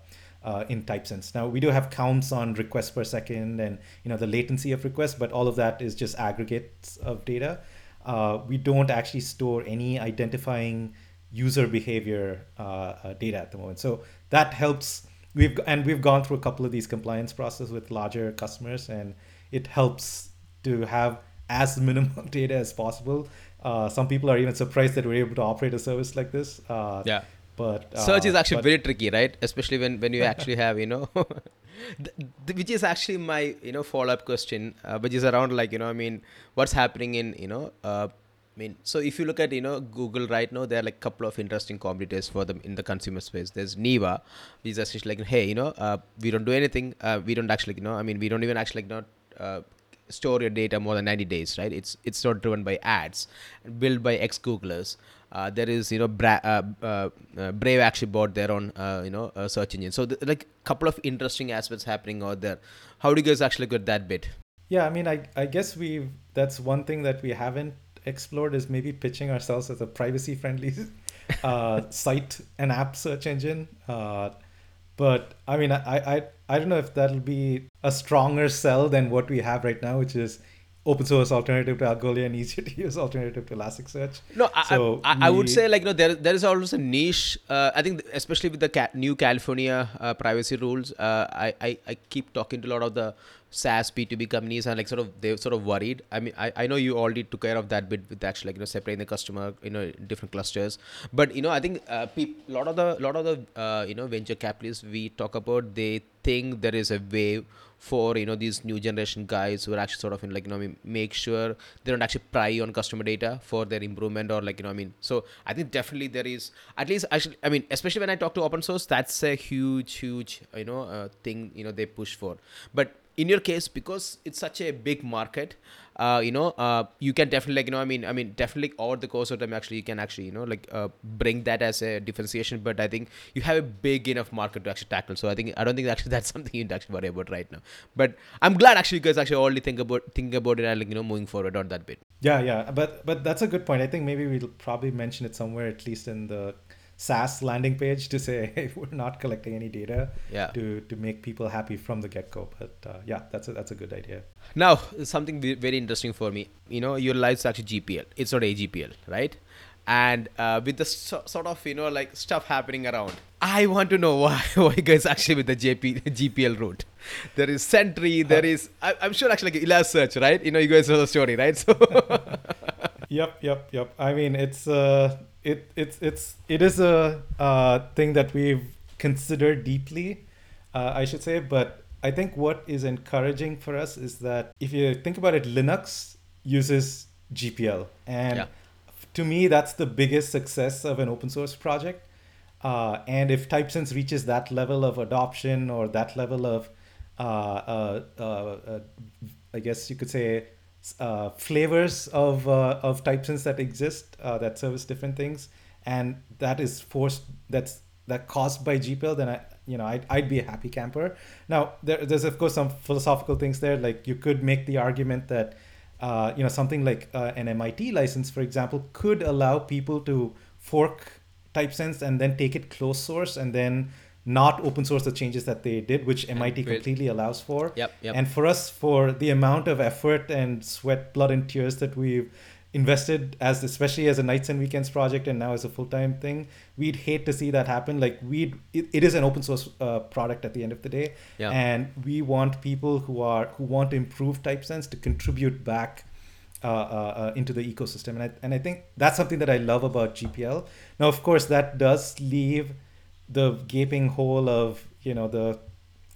uh, in TypeSense. Now we do have counts on requests per second and you know the latency of requests, but all of that is just aggregates of data. we don't actually store any identifying user behavior data at the moment. So that helps we've and we've gone through a couple of these compliance processes with larger customers and it helps to have as minimal data as possible. Uh, some people are even surprised that we're able to operate a service like this uh, yeah. but uh, search is actually but, very tricky right? Especially when when you actually have you know which is actually my you know follow-up question uh, which is around like you know i mean what's happening in you know uh, I mean, so if you look at you know Google right now, there are like a couple of interesting competitors for them in the consumer space. There's Neeva, which is essentially like, hey, you know, uh, we don't do anything. Uh, we don't actually, you know, I mean, we don't even actually, like, not uh, store your data more than 90 days, right? It's it's not driven by ads, built by ex Googlers. Uh, there is you know Bra- uh, uh, Brave actually bought their own you know search engine. So th- like a couple of interesting aspects happening out there. How do you guys actually get that bit? Yeah, I mean, I I guess we that's one thing that we haven't explored is maybe pitching ourselves as a privacy friendly uh, site and app search engine. Uh, but I mean, I, I I don't know if that'll be a stronger sell than what we have right now, which is open source alternative to Algolia and easier to use alternative to Elasticsearch. No, so I, I, I, would say like you know there there is always a niche. Uh, I think especially with the ca- new California uh, privacy rules, uh, I, I I keep talking to a lot of the SaaS B2B companies and like sort of they're sort of worried. I mean, I, I know you already took care of that bit with actually like you know separating the customer, you know, different clusters. But you know, I think a uh, pe- lot of the lot of the uh, you know venture capitalists we talk about they think there is a way for you know these new generation guys who are actually sort of in like you know I mean make sure they don't actually pry on customer data for their improvement or like you know I mean so I think definitely there is at least actually I mean especially when I talk to open source that's a huge huge you know uh, thing you know they push for. But in your case because it's such a big market uh, you know uh, you can definitely like you know i mean i mean definitely over the course of time actually you can actually you know like uh, bring that as a differentiation but i think you have a big enough market to actually tackle. So i think i don't think actually that's something you actually worry about right now. But i'm glad actually you guys actually already think about think about it and like you know moving forward on that bit. Yeah yeah. But but that's a good point. I think maybe we'll probably mention it somewhere at least in the SaaS landing page to say hey, we're not collecting any data yeah. to, to make people happy from the get go. But uh, yeah, that's a, that's a good idea. Now, something very interesting for me. You know, your live's actually GPL. It's not AGPL, right? And uh, with the so, sort of you know like stuff happening around, I want to know why why you guys actually with the JP GPL route. There is Sentry. There is I, am sure actually like Elasticsearch, right? You know, you guys know the story, right? So. Yep, yep, yep. I mean, it's uh it it's it's it is a uh, thing that we've considered deeply, uh, I should say. But I think what is encouraging for us is that if you think about it, Linux uses GPL, and yeah. to me, that's the biggest success of an open source project. Uh, and if TypeSense reaches that level of adoption or that level of, uh, uh, uh, I guess you could say, uh, flavors of uh, of TypeSense that exist uh, that service different things, and that is forced that's that caused by GPL, then I you know I'd, I'd be a happy camper. Now there, there's of course some philosophical things there. Like you could make the argument that uh, you know something like uh, an MIT license, for example, could allow people to fork TypeSense and then take it closed source and then not open source the changes that they did, which MIT completely allows for. Yep, yep. And for us, for the amount of effort and sweat, blood, and tears that we've invested as especially as a nights and weekends project and now as a full-time thing we'd hate to see that happen like we it, it is an open source uh, product at the end of the day yeah. and we want people who are who want to improve typesense to contribute back uh, uh, uh, into the ecosystem and I, and I think that's something that i love about gpl now of course that does leave the gaping hole of you know the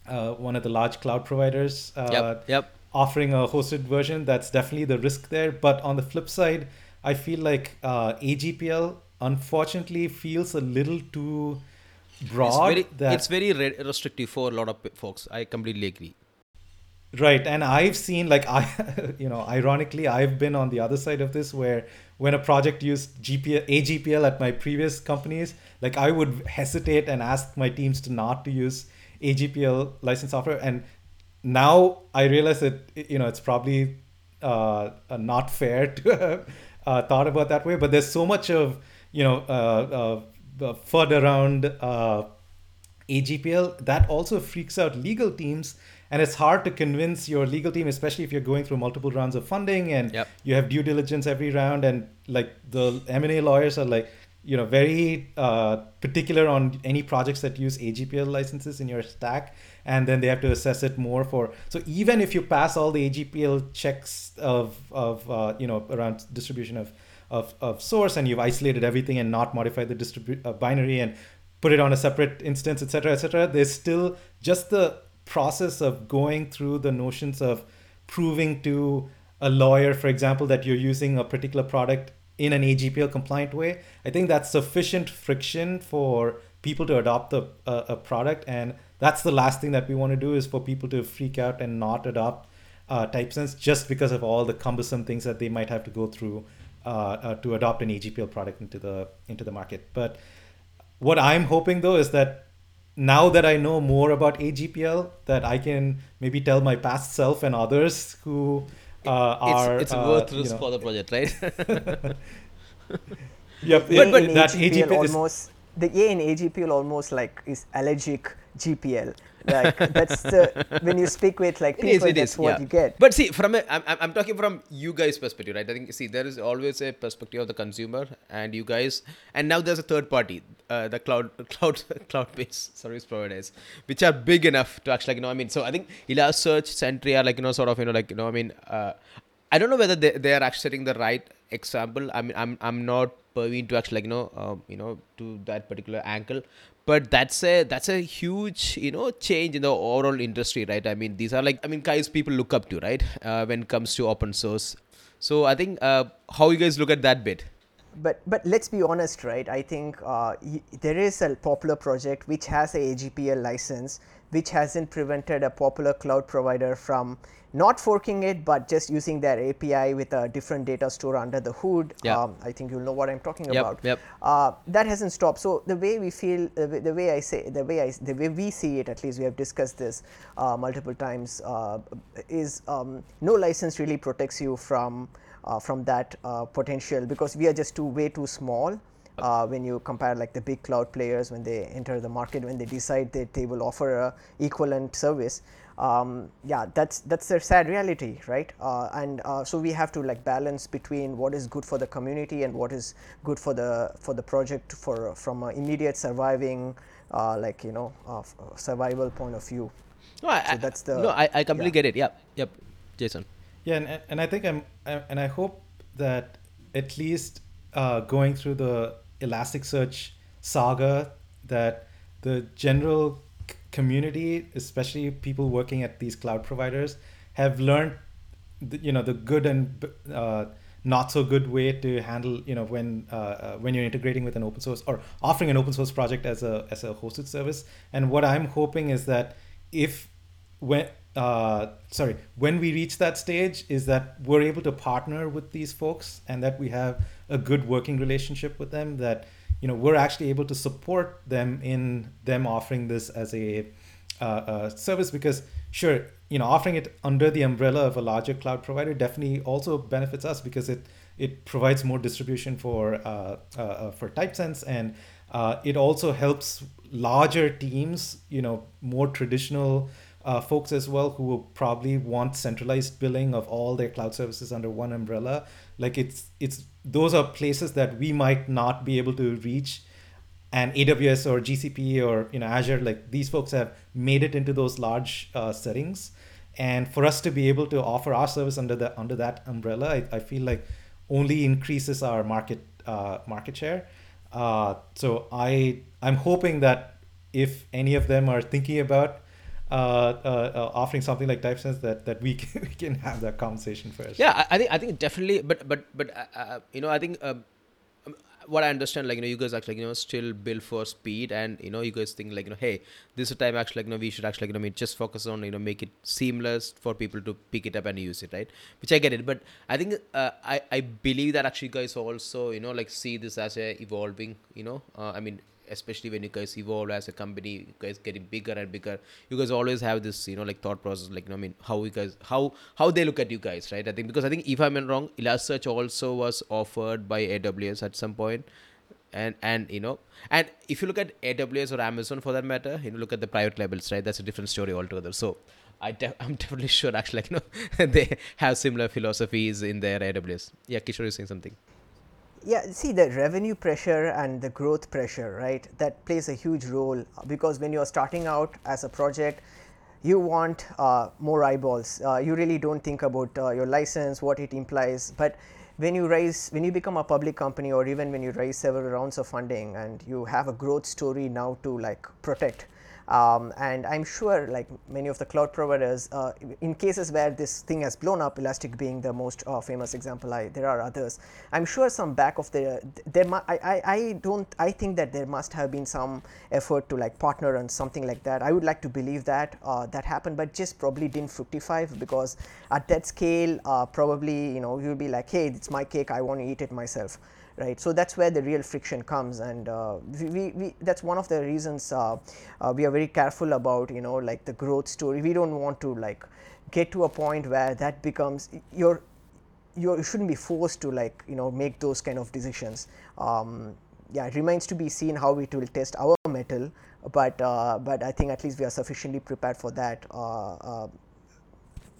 uh, one of the large cloud providers uh, yep, yep. offering a hosted version. That's definitely the risk there. But on the flip side, I feel like uh, AGPL unfortunately feels a little too broad. It's very, it's very restrictive for a lot of folks. I completely agree. Right, and I've seen like I, you know, ironically, I've been on the other side of this where when a project used GPL, AGPL at my previous companies, like I would hesitate and ask my teams to not to use AGPL license software, and now I realize that you know it's probably uh, not fair to have uh, thought about that way. But there's so much of you know uh, uh, FUD around uh, AGPL that also freaks out legal teams and it's hard to convince your legal team especially if you're going through multiple rounds of funding and yep. you have due diligence every round and like the m&a lawyers are like you know very uh, particular on any projects that use agpl licenses in your stack and then they have to assess it more for so even if you pass all the agpl checks of of uh, you know around distribution of of, of source and you've isolated everything and not modified the distribu- uh, binary and put it on a separate instance etc etc there's still just the process of going through the notions of proving to a lawyer, for example, that you're using a particular product in an AGPL compliant way, I think that's sufficient friction for people to adopt the, uh, a product. And that's the last thing that we want to do is for people to freak out and not adopt uh, TypeSense just because of all the cumbersome things that they might have to go through uh, uh to adopt an AGPL product into the into the market. But what I'm hoping though is that now that I know more about AGPL, that I can maybe tell my past self and others who uh, are it's, it's uh, worth risk you know. for the project, right? yep, but, but that AGPL, AGPL almost the A in AGPL almost like is allergic GPL. Like that's the when you speak with like people, it is, it that's is, what yeah. you get. But see, from a, I'm, I'm talking from you guys' perspective, right? I think see there is always a perspective of the consumer and you guys, and now there's a third party, uh, the cloud cloud cloud-based service providers, which are big enough to actually, like, you know, I mean, so I think Elasticsearch, Sentry are like you know sort of you know like you know I mean, uh, I don't know whether they they are actually setting the right example. I mean, I'm I'm not Perveen to actually like you know uh, you know to that particular angle. But that's a that's a huge you know change in the overall industry, right? I mean these are like I mean guys people look up to, right? Uh, when it comes to open source. So I think uh, how you guys look at that bit. But but let's be honest, right? I think uh, y- there is a popular project which has a AGPL license, which hasn't prevented a popular cloud provider from not forking it, but just using their API with a different data store under the hood. Yeah. Um, I think you'll know what I'm talking Yep, about. yep. Uh, that hasn't stopped. So the way we feel, the way, the way I say, the way I, the way we see it, at least we have discussed this uh, multiple times, uh, is um, no license really protects you from from that uh, potential because we are just too way too small. Uh, when you compare like the big cloud players when they enter the market when they decide that they will offer a equivalent service um, yeah that's that's their sad reality right uh, and uh, so we have to like balance between what is good for the community and what is good for the for the project for from an immediate surviving uh, like you know uh, uh, survival point of view No, I, So that's the- no. I, I completely yeah. get it. Yep, yep. Jason. Yeah, and, and I think I'm, and I hope that at least uh, going through the Elasticsearch saga, that the general community, especially people working at these cloud providers, have learned, the, you know, the good and uh, not so good way to handle, you know, when uh, uh, when you're integrating with an open source or offering an open source project as a as a hosted service. And what I'm hoping is that if when uh, sorry when we reach that stage is that we're able to partner with these folks and that we have a good working relationship with them that you know we're actually able to support them in them offering this as a uh, uh, service because sure you know offering it under the umbrella of a larger cloud provider definitely also benefits us because it it provides more distribution for uh, uh, uh, for TypeSense and uh, it also helps larger teams you know more traditional uh, folks as well who will probably want centralized billing of all their cloud services under one umbrella. Like it's it's those are places that we might not be able to reach. And aws or gcp or you know azure like these folks have made it into those large uh, settings. And for us to be able to offer our service under the under that umbrella i, I feel like only increases our market uh, market share. Uh, so i i'm hoping that if any of them are thinking about offering something like TypeSense, that that we can, we can have that conversation first. Yeah, I, I think I think definitely, but but but uh, uh, you know, I think um, um, what I understand, like you know, you guys actually you know still build for speed, and you know, you guys think like you know, hey, this is a time actually like you know we should actually like, you know I mean, just focus on you know make it seamless for people to pick it up and use it, right? Which I get it, but I think uh, I I believe that actually guys also you know like see this as a evolving, you know, uh, I mean especially when you guys evolve as a company you guys getting bigger and bigger you guys always have this you know like thought process like you know, i mean how you guys how how they look at you guys right i think because i think if i'm wrong elasticsearch also was offered by aws at some point and and you know and if you look at aws or amazon for that matter you know look at the private labels right that's a different story altogether so I I'm definitely sure actually like you know they have similar philosophies in their AWS. Yeah, Kishore is saying something. Yeah, see the revenue pressure and the growth pressure, right? That plays a huge role because when you're starting out as a project, you want uh, more eyeballs. Uh, you really don't think about uh, your license, what it implies. But when you raise, when you become a public company, or even when you raise several rounds of funding, and you have a growth story now to like protect, um, and I'm sure like many of the cloud providers, uh, in cases where this thing has blown up, Elastic being the most uh, famous example, I, there are others. I'm sure some back of the there. I I don't. I think that there must have been some effort to like partner on something like that. I would like to believe that uh, that happened, but just probably didn't fructify because at that scale, uh, probably you know you'll be like, hey, it's my cake. I want to eat it myself right? So that's where the real friction comes. And uh, we, we, that's one of the reasons uh, uh, we are very careful about you know like the growth story. We don't want to like get to a point where that becomes you're, you shouldn't be forced to like you know make those kind of decisions. Um, yeah it remains to be seen how it will test our metal but uh, but i think at least we are sufficiently prepared for that uh, uh,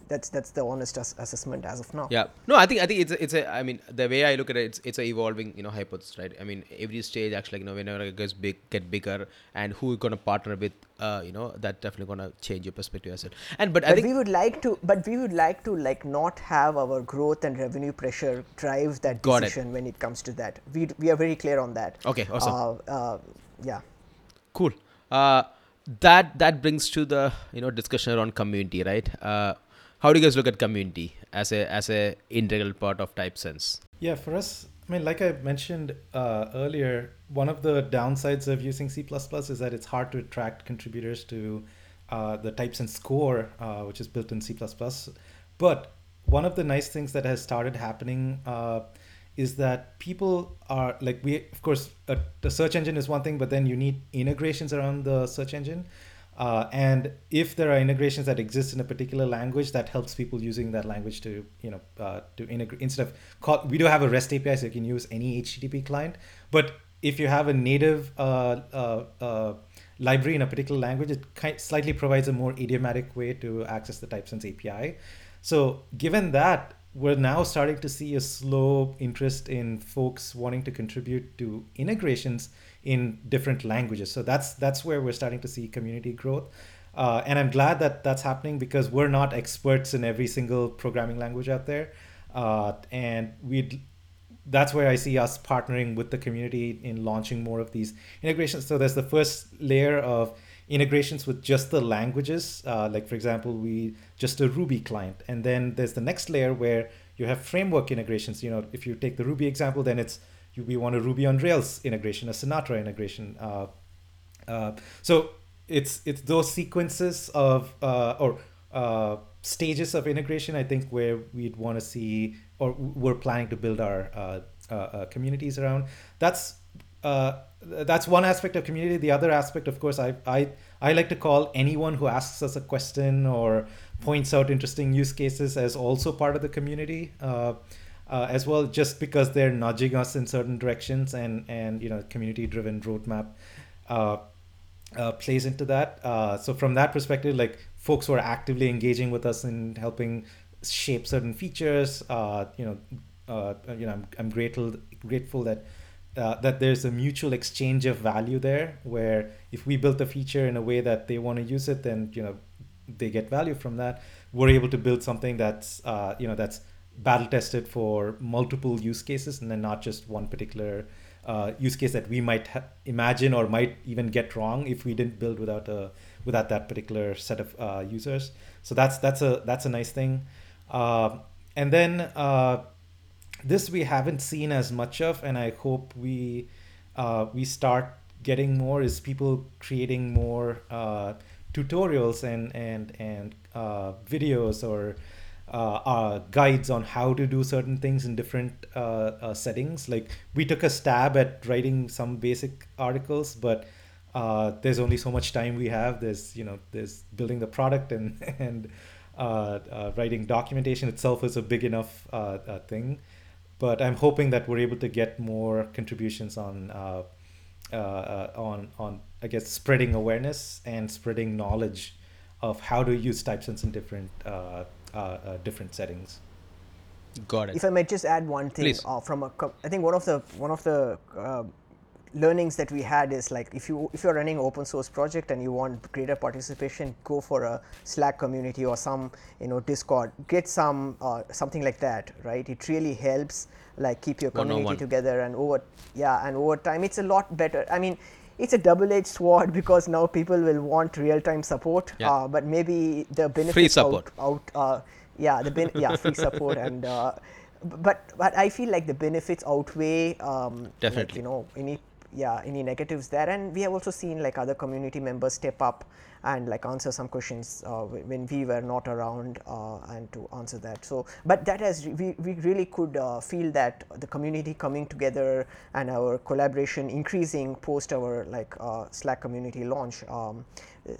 that's that's the honest ass- assessment as of now. Yeah. No, I think I think it's a, it's a I mean the way I look at it, it's it's a evolving you know hypothesis, right? I mean every stage actually you know whenever it gets big, get bigger, and who you're gonna partner with, uh, you know that definitely gonna change your perspective as well. And but, I think we would like to, but we would like to like not have our growth and revenue pressure drive that Got it. decision when it comes to that. We we are very clear on that. Okay, awesome. Uh, uh, yeah. cool. Uh, that that brings to the you know discussion around community, right? Uh, how do you guys look at community as a as a integral part of Typesense? Yeah, for us, I mean, like I mentioned uh, earlier, one of the downsides of using C++ is that it's hard to attract contributors to uh, the Typesense core, uh, which is built in C++. But one of the nice things that has started happening uh, is that people are like we, of course, the search engine is one thing, but then you need integrations around the search engine. Uh, and if there are integrations that exist in a particular language, that helps people using that language to, you know, uh, to integrate instead of call. We do have a REST API, so you can use any HTTP client. But if you have a native uh, uh, uh, library in a particular language, it kind slightly provides a more idiomatic way to access the TypeSense API. So given that, we're now starting to see a slow interest in folks wanting to contribute to integrations in different languages. So that's that's where we're starting to see community growth. Uh, and I'm glad that that's happening because we're not experts in every single programming language out there, uh, and we that's where I see us partnering with the community in launching more of these integrations. So there's the first layer of integrations with just the languages, uh, like for example, we just a Ruby client, and then there's the next layer where you have framework integrations. You know, if you take the Ruby example, then it's you, we want a Ruby on Rails integration, a Sinatra integration. Uh, uh, so it's it's those sequences of uh, or uh, stages of integration. I think where we'd want to see or we're planning to build our uh, communities around. That's that's one aspect of community. The other aspect, of course, I I I like to call anyone who asks us a question or points out interesting use cases as also part of the community. Uh, as well, just because they're nudging us in certain directions and and you know community driven roadmap uh, uh, plays into that. Uh, so from that perspective, like folks who are actively engaging with us in helping shape certain features, uh, you know, uh, you know, I'm, I'm grateful grateful that. Uh, that there's a mutual exchange of value there where if we built a feature in a way that they want to use it then you know they get value from that we're able to build something that's uh, you know that's battle tested for multiple use cases and then not just one particular uh, use case that we might ha- imagine or might even get wrong if we didn't build without a without that particular set of uh, users. So that's that's a that's a nice thing. Uh, and then uh, this we haven't seen as much of, and I hope we uh, we start getting more is people creating more uh, tutorials and and and videos or uh, uh, guides on how to do certain things in different uh, uh, settings. Like we took a stab at writing some basic articles, but there's only so much time we have. There's you know there's building the product and and writing documentation itself is a big enough thing. But I'm hoping that we're able to get more contributions on on on I guess spreading awareness and spreading knowledge of how to use TypeSense in different uh, uh, uh, different settings. Got it. If I might just add one thing Please. uh, from a, co- I think one of the one of the uh, learnings that we had is like if you if you're running open source project and you want greater participation, go for a Slack community or some you know Discord, get some uh, something like that, right? It really helps like keep your community One-on-one. together and over yeah and over time it's a lot better. I mean. It's a double-edged sword because now people will want real-time support, Yeah. uh, but maybe the benefits free support. out, out uh, yeah the ben- yeah free support and uh, but but I feel like the benefits outweigh um, like, Definitely. you know any yeah any negatives there and we have also seen like other community members step up and like answer some questions uh, when we were not around uh, and to answer that so but that has we, we really could uh, feel that the community coming together and our collaboration increasing post our like slack community launch um,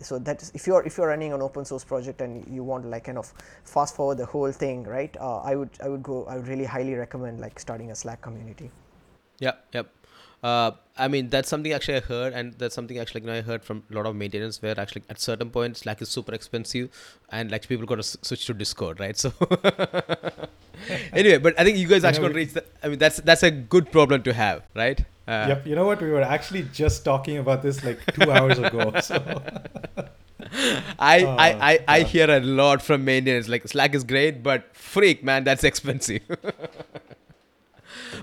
so that's if you're if you're running an open source project and you want to like kind of fast forward the whole thing right uh, i would i would go i would really highly recommend like starting a slack community Yep, yep. Uh, I mean that's something actually I heard, and that's something actually you know, I heard from a lot of maintenance where actually at certain points Slack is super expensive, and like people got to switch to Discord, right? So anyway, but I think you guys You actually know, reach that. I mean that's that's a good problem to have, right? Uh, yep. You know what? We were actually just talking about this like two hours ago. So I, Oh, I, I, I hear a lot from maintenance like Slack is great, but freak man, that's expensive.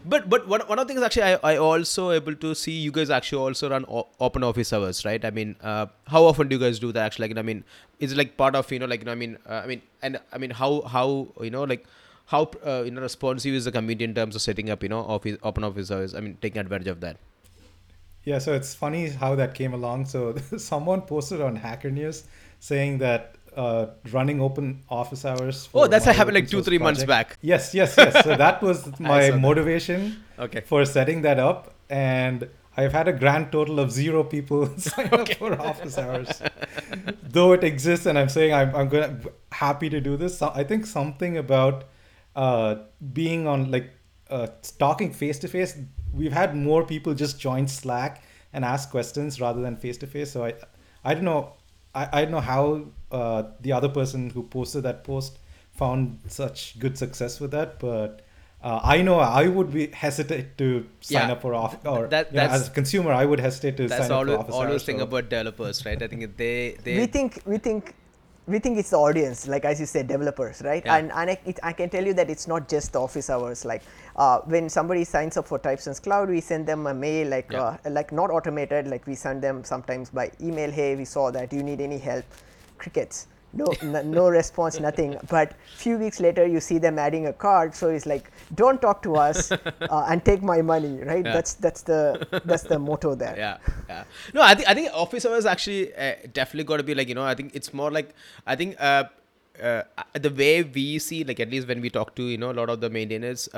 But but one, one of the things actually I, I also able to see you guys actually also run o- open office hours, right? I mean, uh, how often do you guys do that? Actually, like I mean, is it like part of you know like you know, I mean uh, I mean and I mean how how you know like how uh, you know responsive is the community in terms of setting up you know office open office hours? I mean taking advantage of that. yeah, so it's funny how that came along. So someone posted on Hacker News saying that uh, running open office hours. Oh, that's happened like two three months back. Yes, yes, yes. So that was my motivation Okay. for setting that up, and I've had a grand total of zero people sign up for office hours. Though it exists, and I'm saying I'm, I'm gonna happy to do this. So I think something about uh, being on like uh, talking face to face. We've had more people just join Slack and ask questions rather than face to face. So I, I don't know. I, I don't know how uh, the other person who posted that post found such good success with that, but uh, I know I would be hesitate to sign Yeah. up for off or That- you know, as a consumer I would hesitate to That's sign up always for office That's always hours. thing so- about developers, right? I think they they we think we think we think it's the audience like as you said developers right Yeah. and and I, it, I can tell you that it's not just the office hours like uh, when somebody signs up for typesense cloud we send them a mail like Yeah. uh, like not automated like we send them sometimes by email hey we saw that you need any help crickets no no response nothing. But few weeks later you see them adding a card. So it's like don't talk to us uh, and take my money right? Yeah. that's that's the that's the motto there. Yeah yeah. No i think i think office hours actually uh, definitely got to be like you know i think it's more like i think uh, uh the way we see like at least when we talk to you know a lot of the maintainers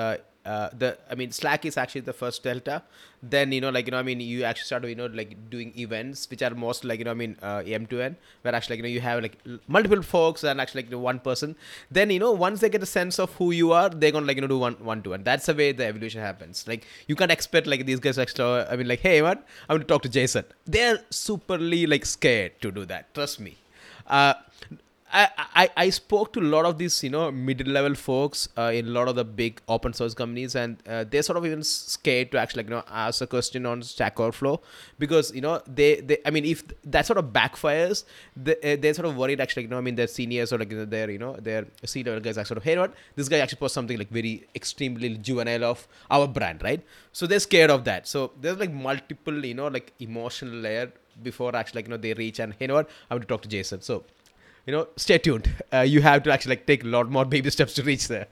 uh uh, the I mean Slack is actually the first delta. Then you know like you know I mean you actually start you know like doing events which are most like you know I mean uh, M to N where actually like, you know you have like multiple folks and actually like you know, one person. Then you know once they get a sense of who you are, they're gonna like you know do one one to one. That's the way the evolution happens. Like you can't expect like these guys actually. I mean like hey man, I'm gonna talk to Jason. They're superly like scared to do that. Trust me. Uh, I, I, I spoke to a lot of these you know middle level folks uh, in a lot of the big open source companies and uh, they're sort of even scared to actually like, you know ask a question on Stack Overflow because you know they, they I mean if that sort of backfires they, uh, they're sort of worried actually you know I mean their seniors or like you know, their you know their level guys are sort of hey what? This guy actually posts something like very extremely juvenile of our brand right? So they're scared of that. So there's like multiple you know like emotional layer before actually like you know they reach and hey you know what? I want to talk to Jason. So you know, stay tuned. Uh, you have to actually like take a lot more baby steps to reach there.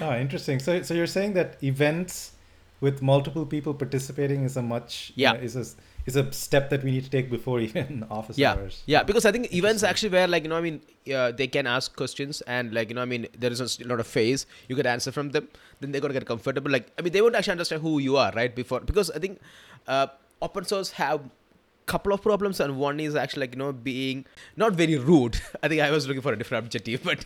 Oh, interesting. So, so you're saying that events with multiple people participating is a much you Yeah. know, is a is a step that we need to take before even office yeah, hours. yeah. Because I think events actually where like you know I mean uh, they can ask questions and like you know I mean there is a lot of phase you get answer from them. Then they're gonna get comfortable. Like I mean they won't actually understand who you are right before because I think uh, open source have couple of problems and one is actually like you know being not very rude. I think i was looking for a different adjective but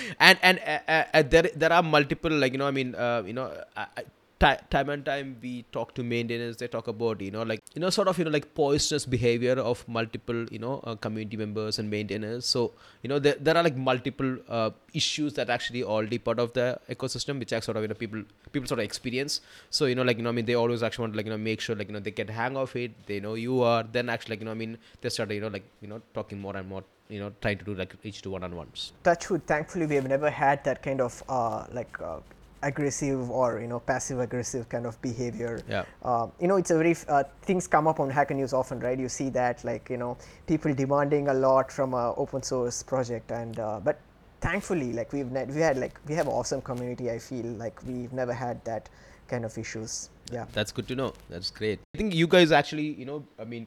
and and uh, uh, uh, there there are multiple like you know i mean uh, you know ti- time and time we talk to maintainers they talk about you know like you know sort of you know like poisonous behavior of multiple you know uh, community members and maintainers so you know there, there are like multiple uh, issues that actually already part of the ecosystem which sort of you know people people sort of experience so you know like you know i mean they always actually want to like you know make sure like you know they get hang of it they know you are then actually like you know i mean they start you know like you know talking more and more you know trying to do like each to one-on-ones touchwood thankfully we have never had that kind of uh, like uh, aggressive or you know passive aggressive kind of behavior Yeah. uh, you know it's a very uh, things come up on hacker news often right you see that like you know people demanding a lot from a open source project and uh, but thankfully like we've ne- we had like we have awesome community i feel like we've never had that kind of issues yeah That's good to know. That's great. I think you guys actually, you know, I mean,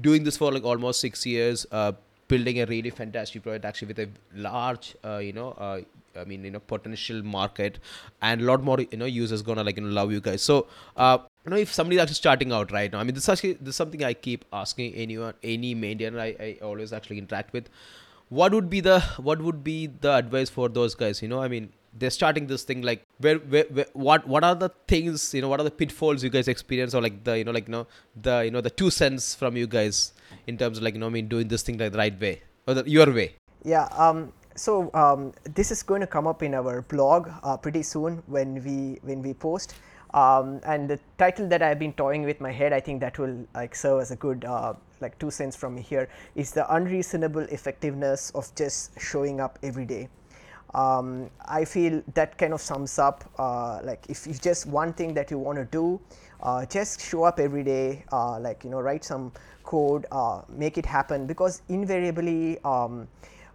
doing this for like almost six years, uh, building a really fantastic project actually with a large, uh, you know, uh, I mean, you know, potential market and a lot more, you know, users gonna like, you know, love you guys. So, uh, you know, if somebody's actually starting out right now, I mean, this is actually, this is something I keep asking anyone, any maintainer I, I always actually interact with. What would be the, what would be the advice for those guys? You know, I mean, they're starting this thing like where, where, where what what are the things you know what are the pitfalls you guys experience or like the you know like you know the you know the two cents from you guys in terms of like you know I mean doing this thing like the right way or the, your way Yeah. Um, so um, this is going to come up in our blog uh, pretty soon when we when we post. Um, and the title that I've been toying with my head, I think that will like serve as a good uh, like two cents from me here is the unreasonable effectiveness of just showing up every day. Um, I feel that kind of sums up uh, like if it's just one thing that you want to do, uh, just show up every day, uh, like you know, write some code, uh, make it happen because invariably. Um,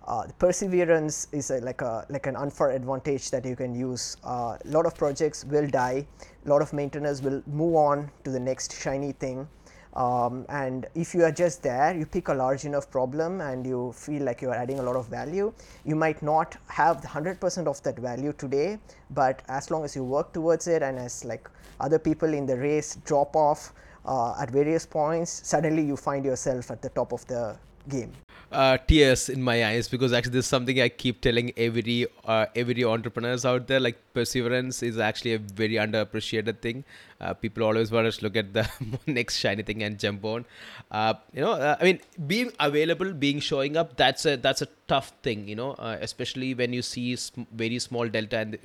uh, perseverance is a, like a like an unfair advantage that you can use. A lot of projects will die. A lot of maintainers will move on to the next shiny thing. Um, and if you are just there, you pick a large enough problem and you feel like you are adding a lot of value. You might not have 100% of that value today, but as long as you work towards it and as like other people in the race drop off uh, at various points, suddenly you find yourself at the top of the game uh, tears in my eyes because actually this is something I keep telling every uh, every entrepreneurs out there. Like perseverance is actually a very underappreciated thing. Uh, people always want to look at the next shiny thing and jump on. Uh, you know, uh, I mean, being available, being showing up, that's a that's a tough thing. You know, uh, especially when you see sm- very small delta, and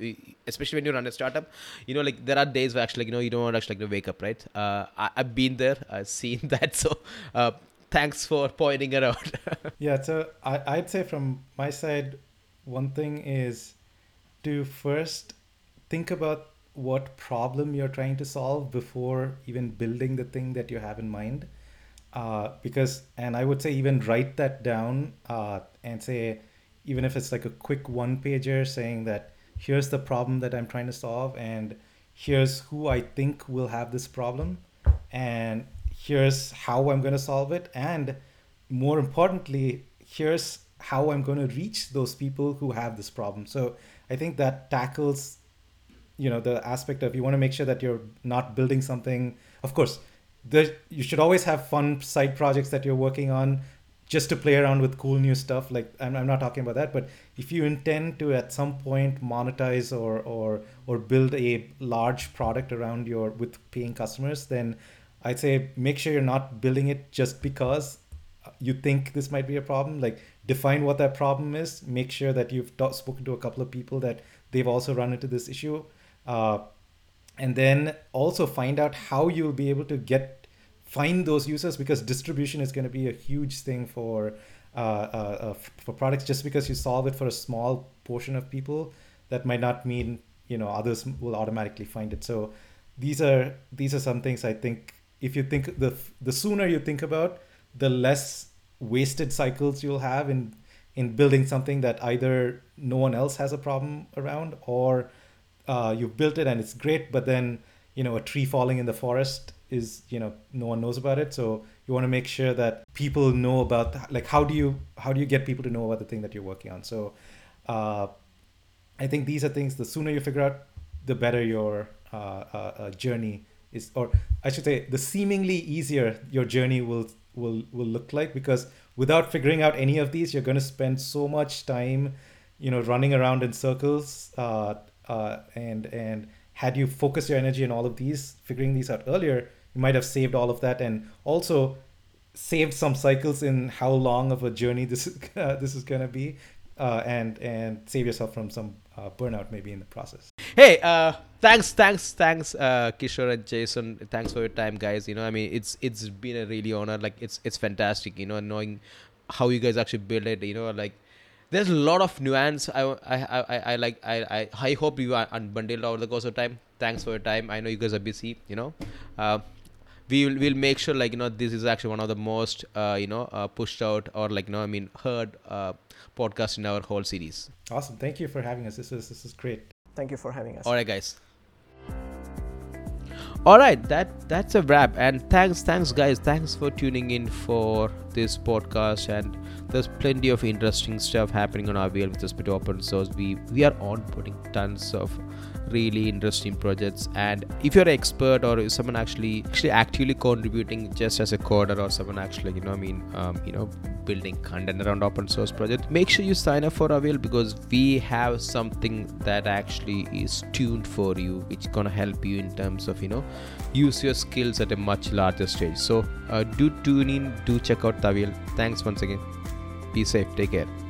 especially when you run a startup. You know, like there are days where actually, you know, you don't want to actually like, wake up, right? I- have been there, I've seen that. So thanks for pointing it out. yeah, so I, I'd say from my side, one thing is to first think about what problem you're trying to solve before even building the thing that you have in mind. Uh, because, and I would say even write that down uh, and say, even if it's like a quick one pager saying that here's the problem that I'm trying to solve and here's who I think will have this problem. And here's how I'm going to solve it, and more importantly, here's how I'm going to reach those people who have this problem. So I think that tackles, you know, the aspect of you want to make sure that you're not building something. Of course, there, you should always have fun side projects that you're working on just to play around with cool new stuff like I'm, I'm not talking about that but if you intend to at some point monetize or or or build a large product around your with paying customers then I'd say make sure you're not building it just because you think this might be a problem. Like define what that problem is. Make sure that you've spoken to a couple of people that they've also run into this issue, uh, and then also find out how you'll be able to get find those users because distribution is going to be a huge thing for uh, uh, uh for products. Just because you solve it for a small portion of people, that might not mean you know others will automatically find it. So these are these are some things I think if you think the the sooner you think about, the less wasted cycles you'll have in in building something that either no one else has a problem around or uh, you've built it and it's great, but then you know a tree falling in the forest is you know no one knows about it. So you want to make sure that people know about like how do you how do you get people to know about the thing that you're working on. So uh, I think these are things. The sooner you figure out, the better your uh, uh, uh journey is or i should say the seemingly easier your journey will will will look like because without figuring out any of these you're going to spend so much time you know running around in circles uh, uh, and and had you focused your energy on all of these figuring these out earlier you might have saved all of that and also saved some cycles in how long of a journey this is uh, this is going to be uh, and and save yourself from some uh, burnout maybe in the process. Hey, uh, thanks, thanks, thanks, uh, Kishore and Jason. Thanks for your time, guys. You know, I mean, it's it's been a really honor. Like, it's it's fantastic. You know, knowing how you guys actually build it. You know, like there's a lot of nuance. I I I, I like I, I I hope you are unbundled over the course of time. Thanks for your time. I know you guys are busy. You know. Uh, we will we'll make sure like you know this is actually one of the most uh, you know uh, pushed out or like you know I mean heard uh, podcast in our whole series. Awesome! Thank you for having us. This is this is great. Thank you for having us. All right, guys. All right, that that's a wrap. And thanks, thanks, guys. Thanks for tuning in for this podcast. And there's plenty of interesting stuff happening on Aviyel with respect to open source. We we are onboarding tons of really interesting projects. And if you're an expert or someone actually actually actively contributing just as a coder or someone actually you know i mean um, you know building content around open source project make sure you sign up for Aviyel because we have something that actually is tuned for you which gonna help you in terms of you know use your skills at a much larger stage. So uh, do tune in do check out Aviyel. Thanks once again. Be safe. Take care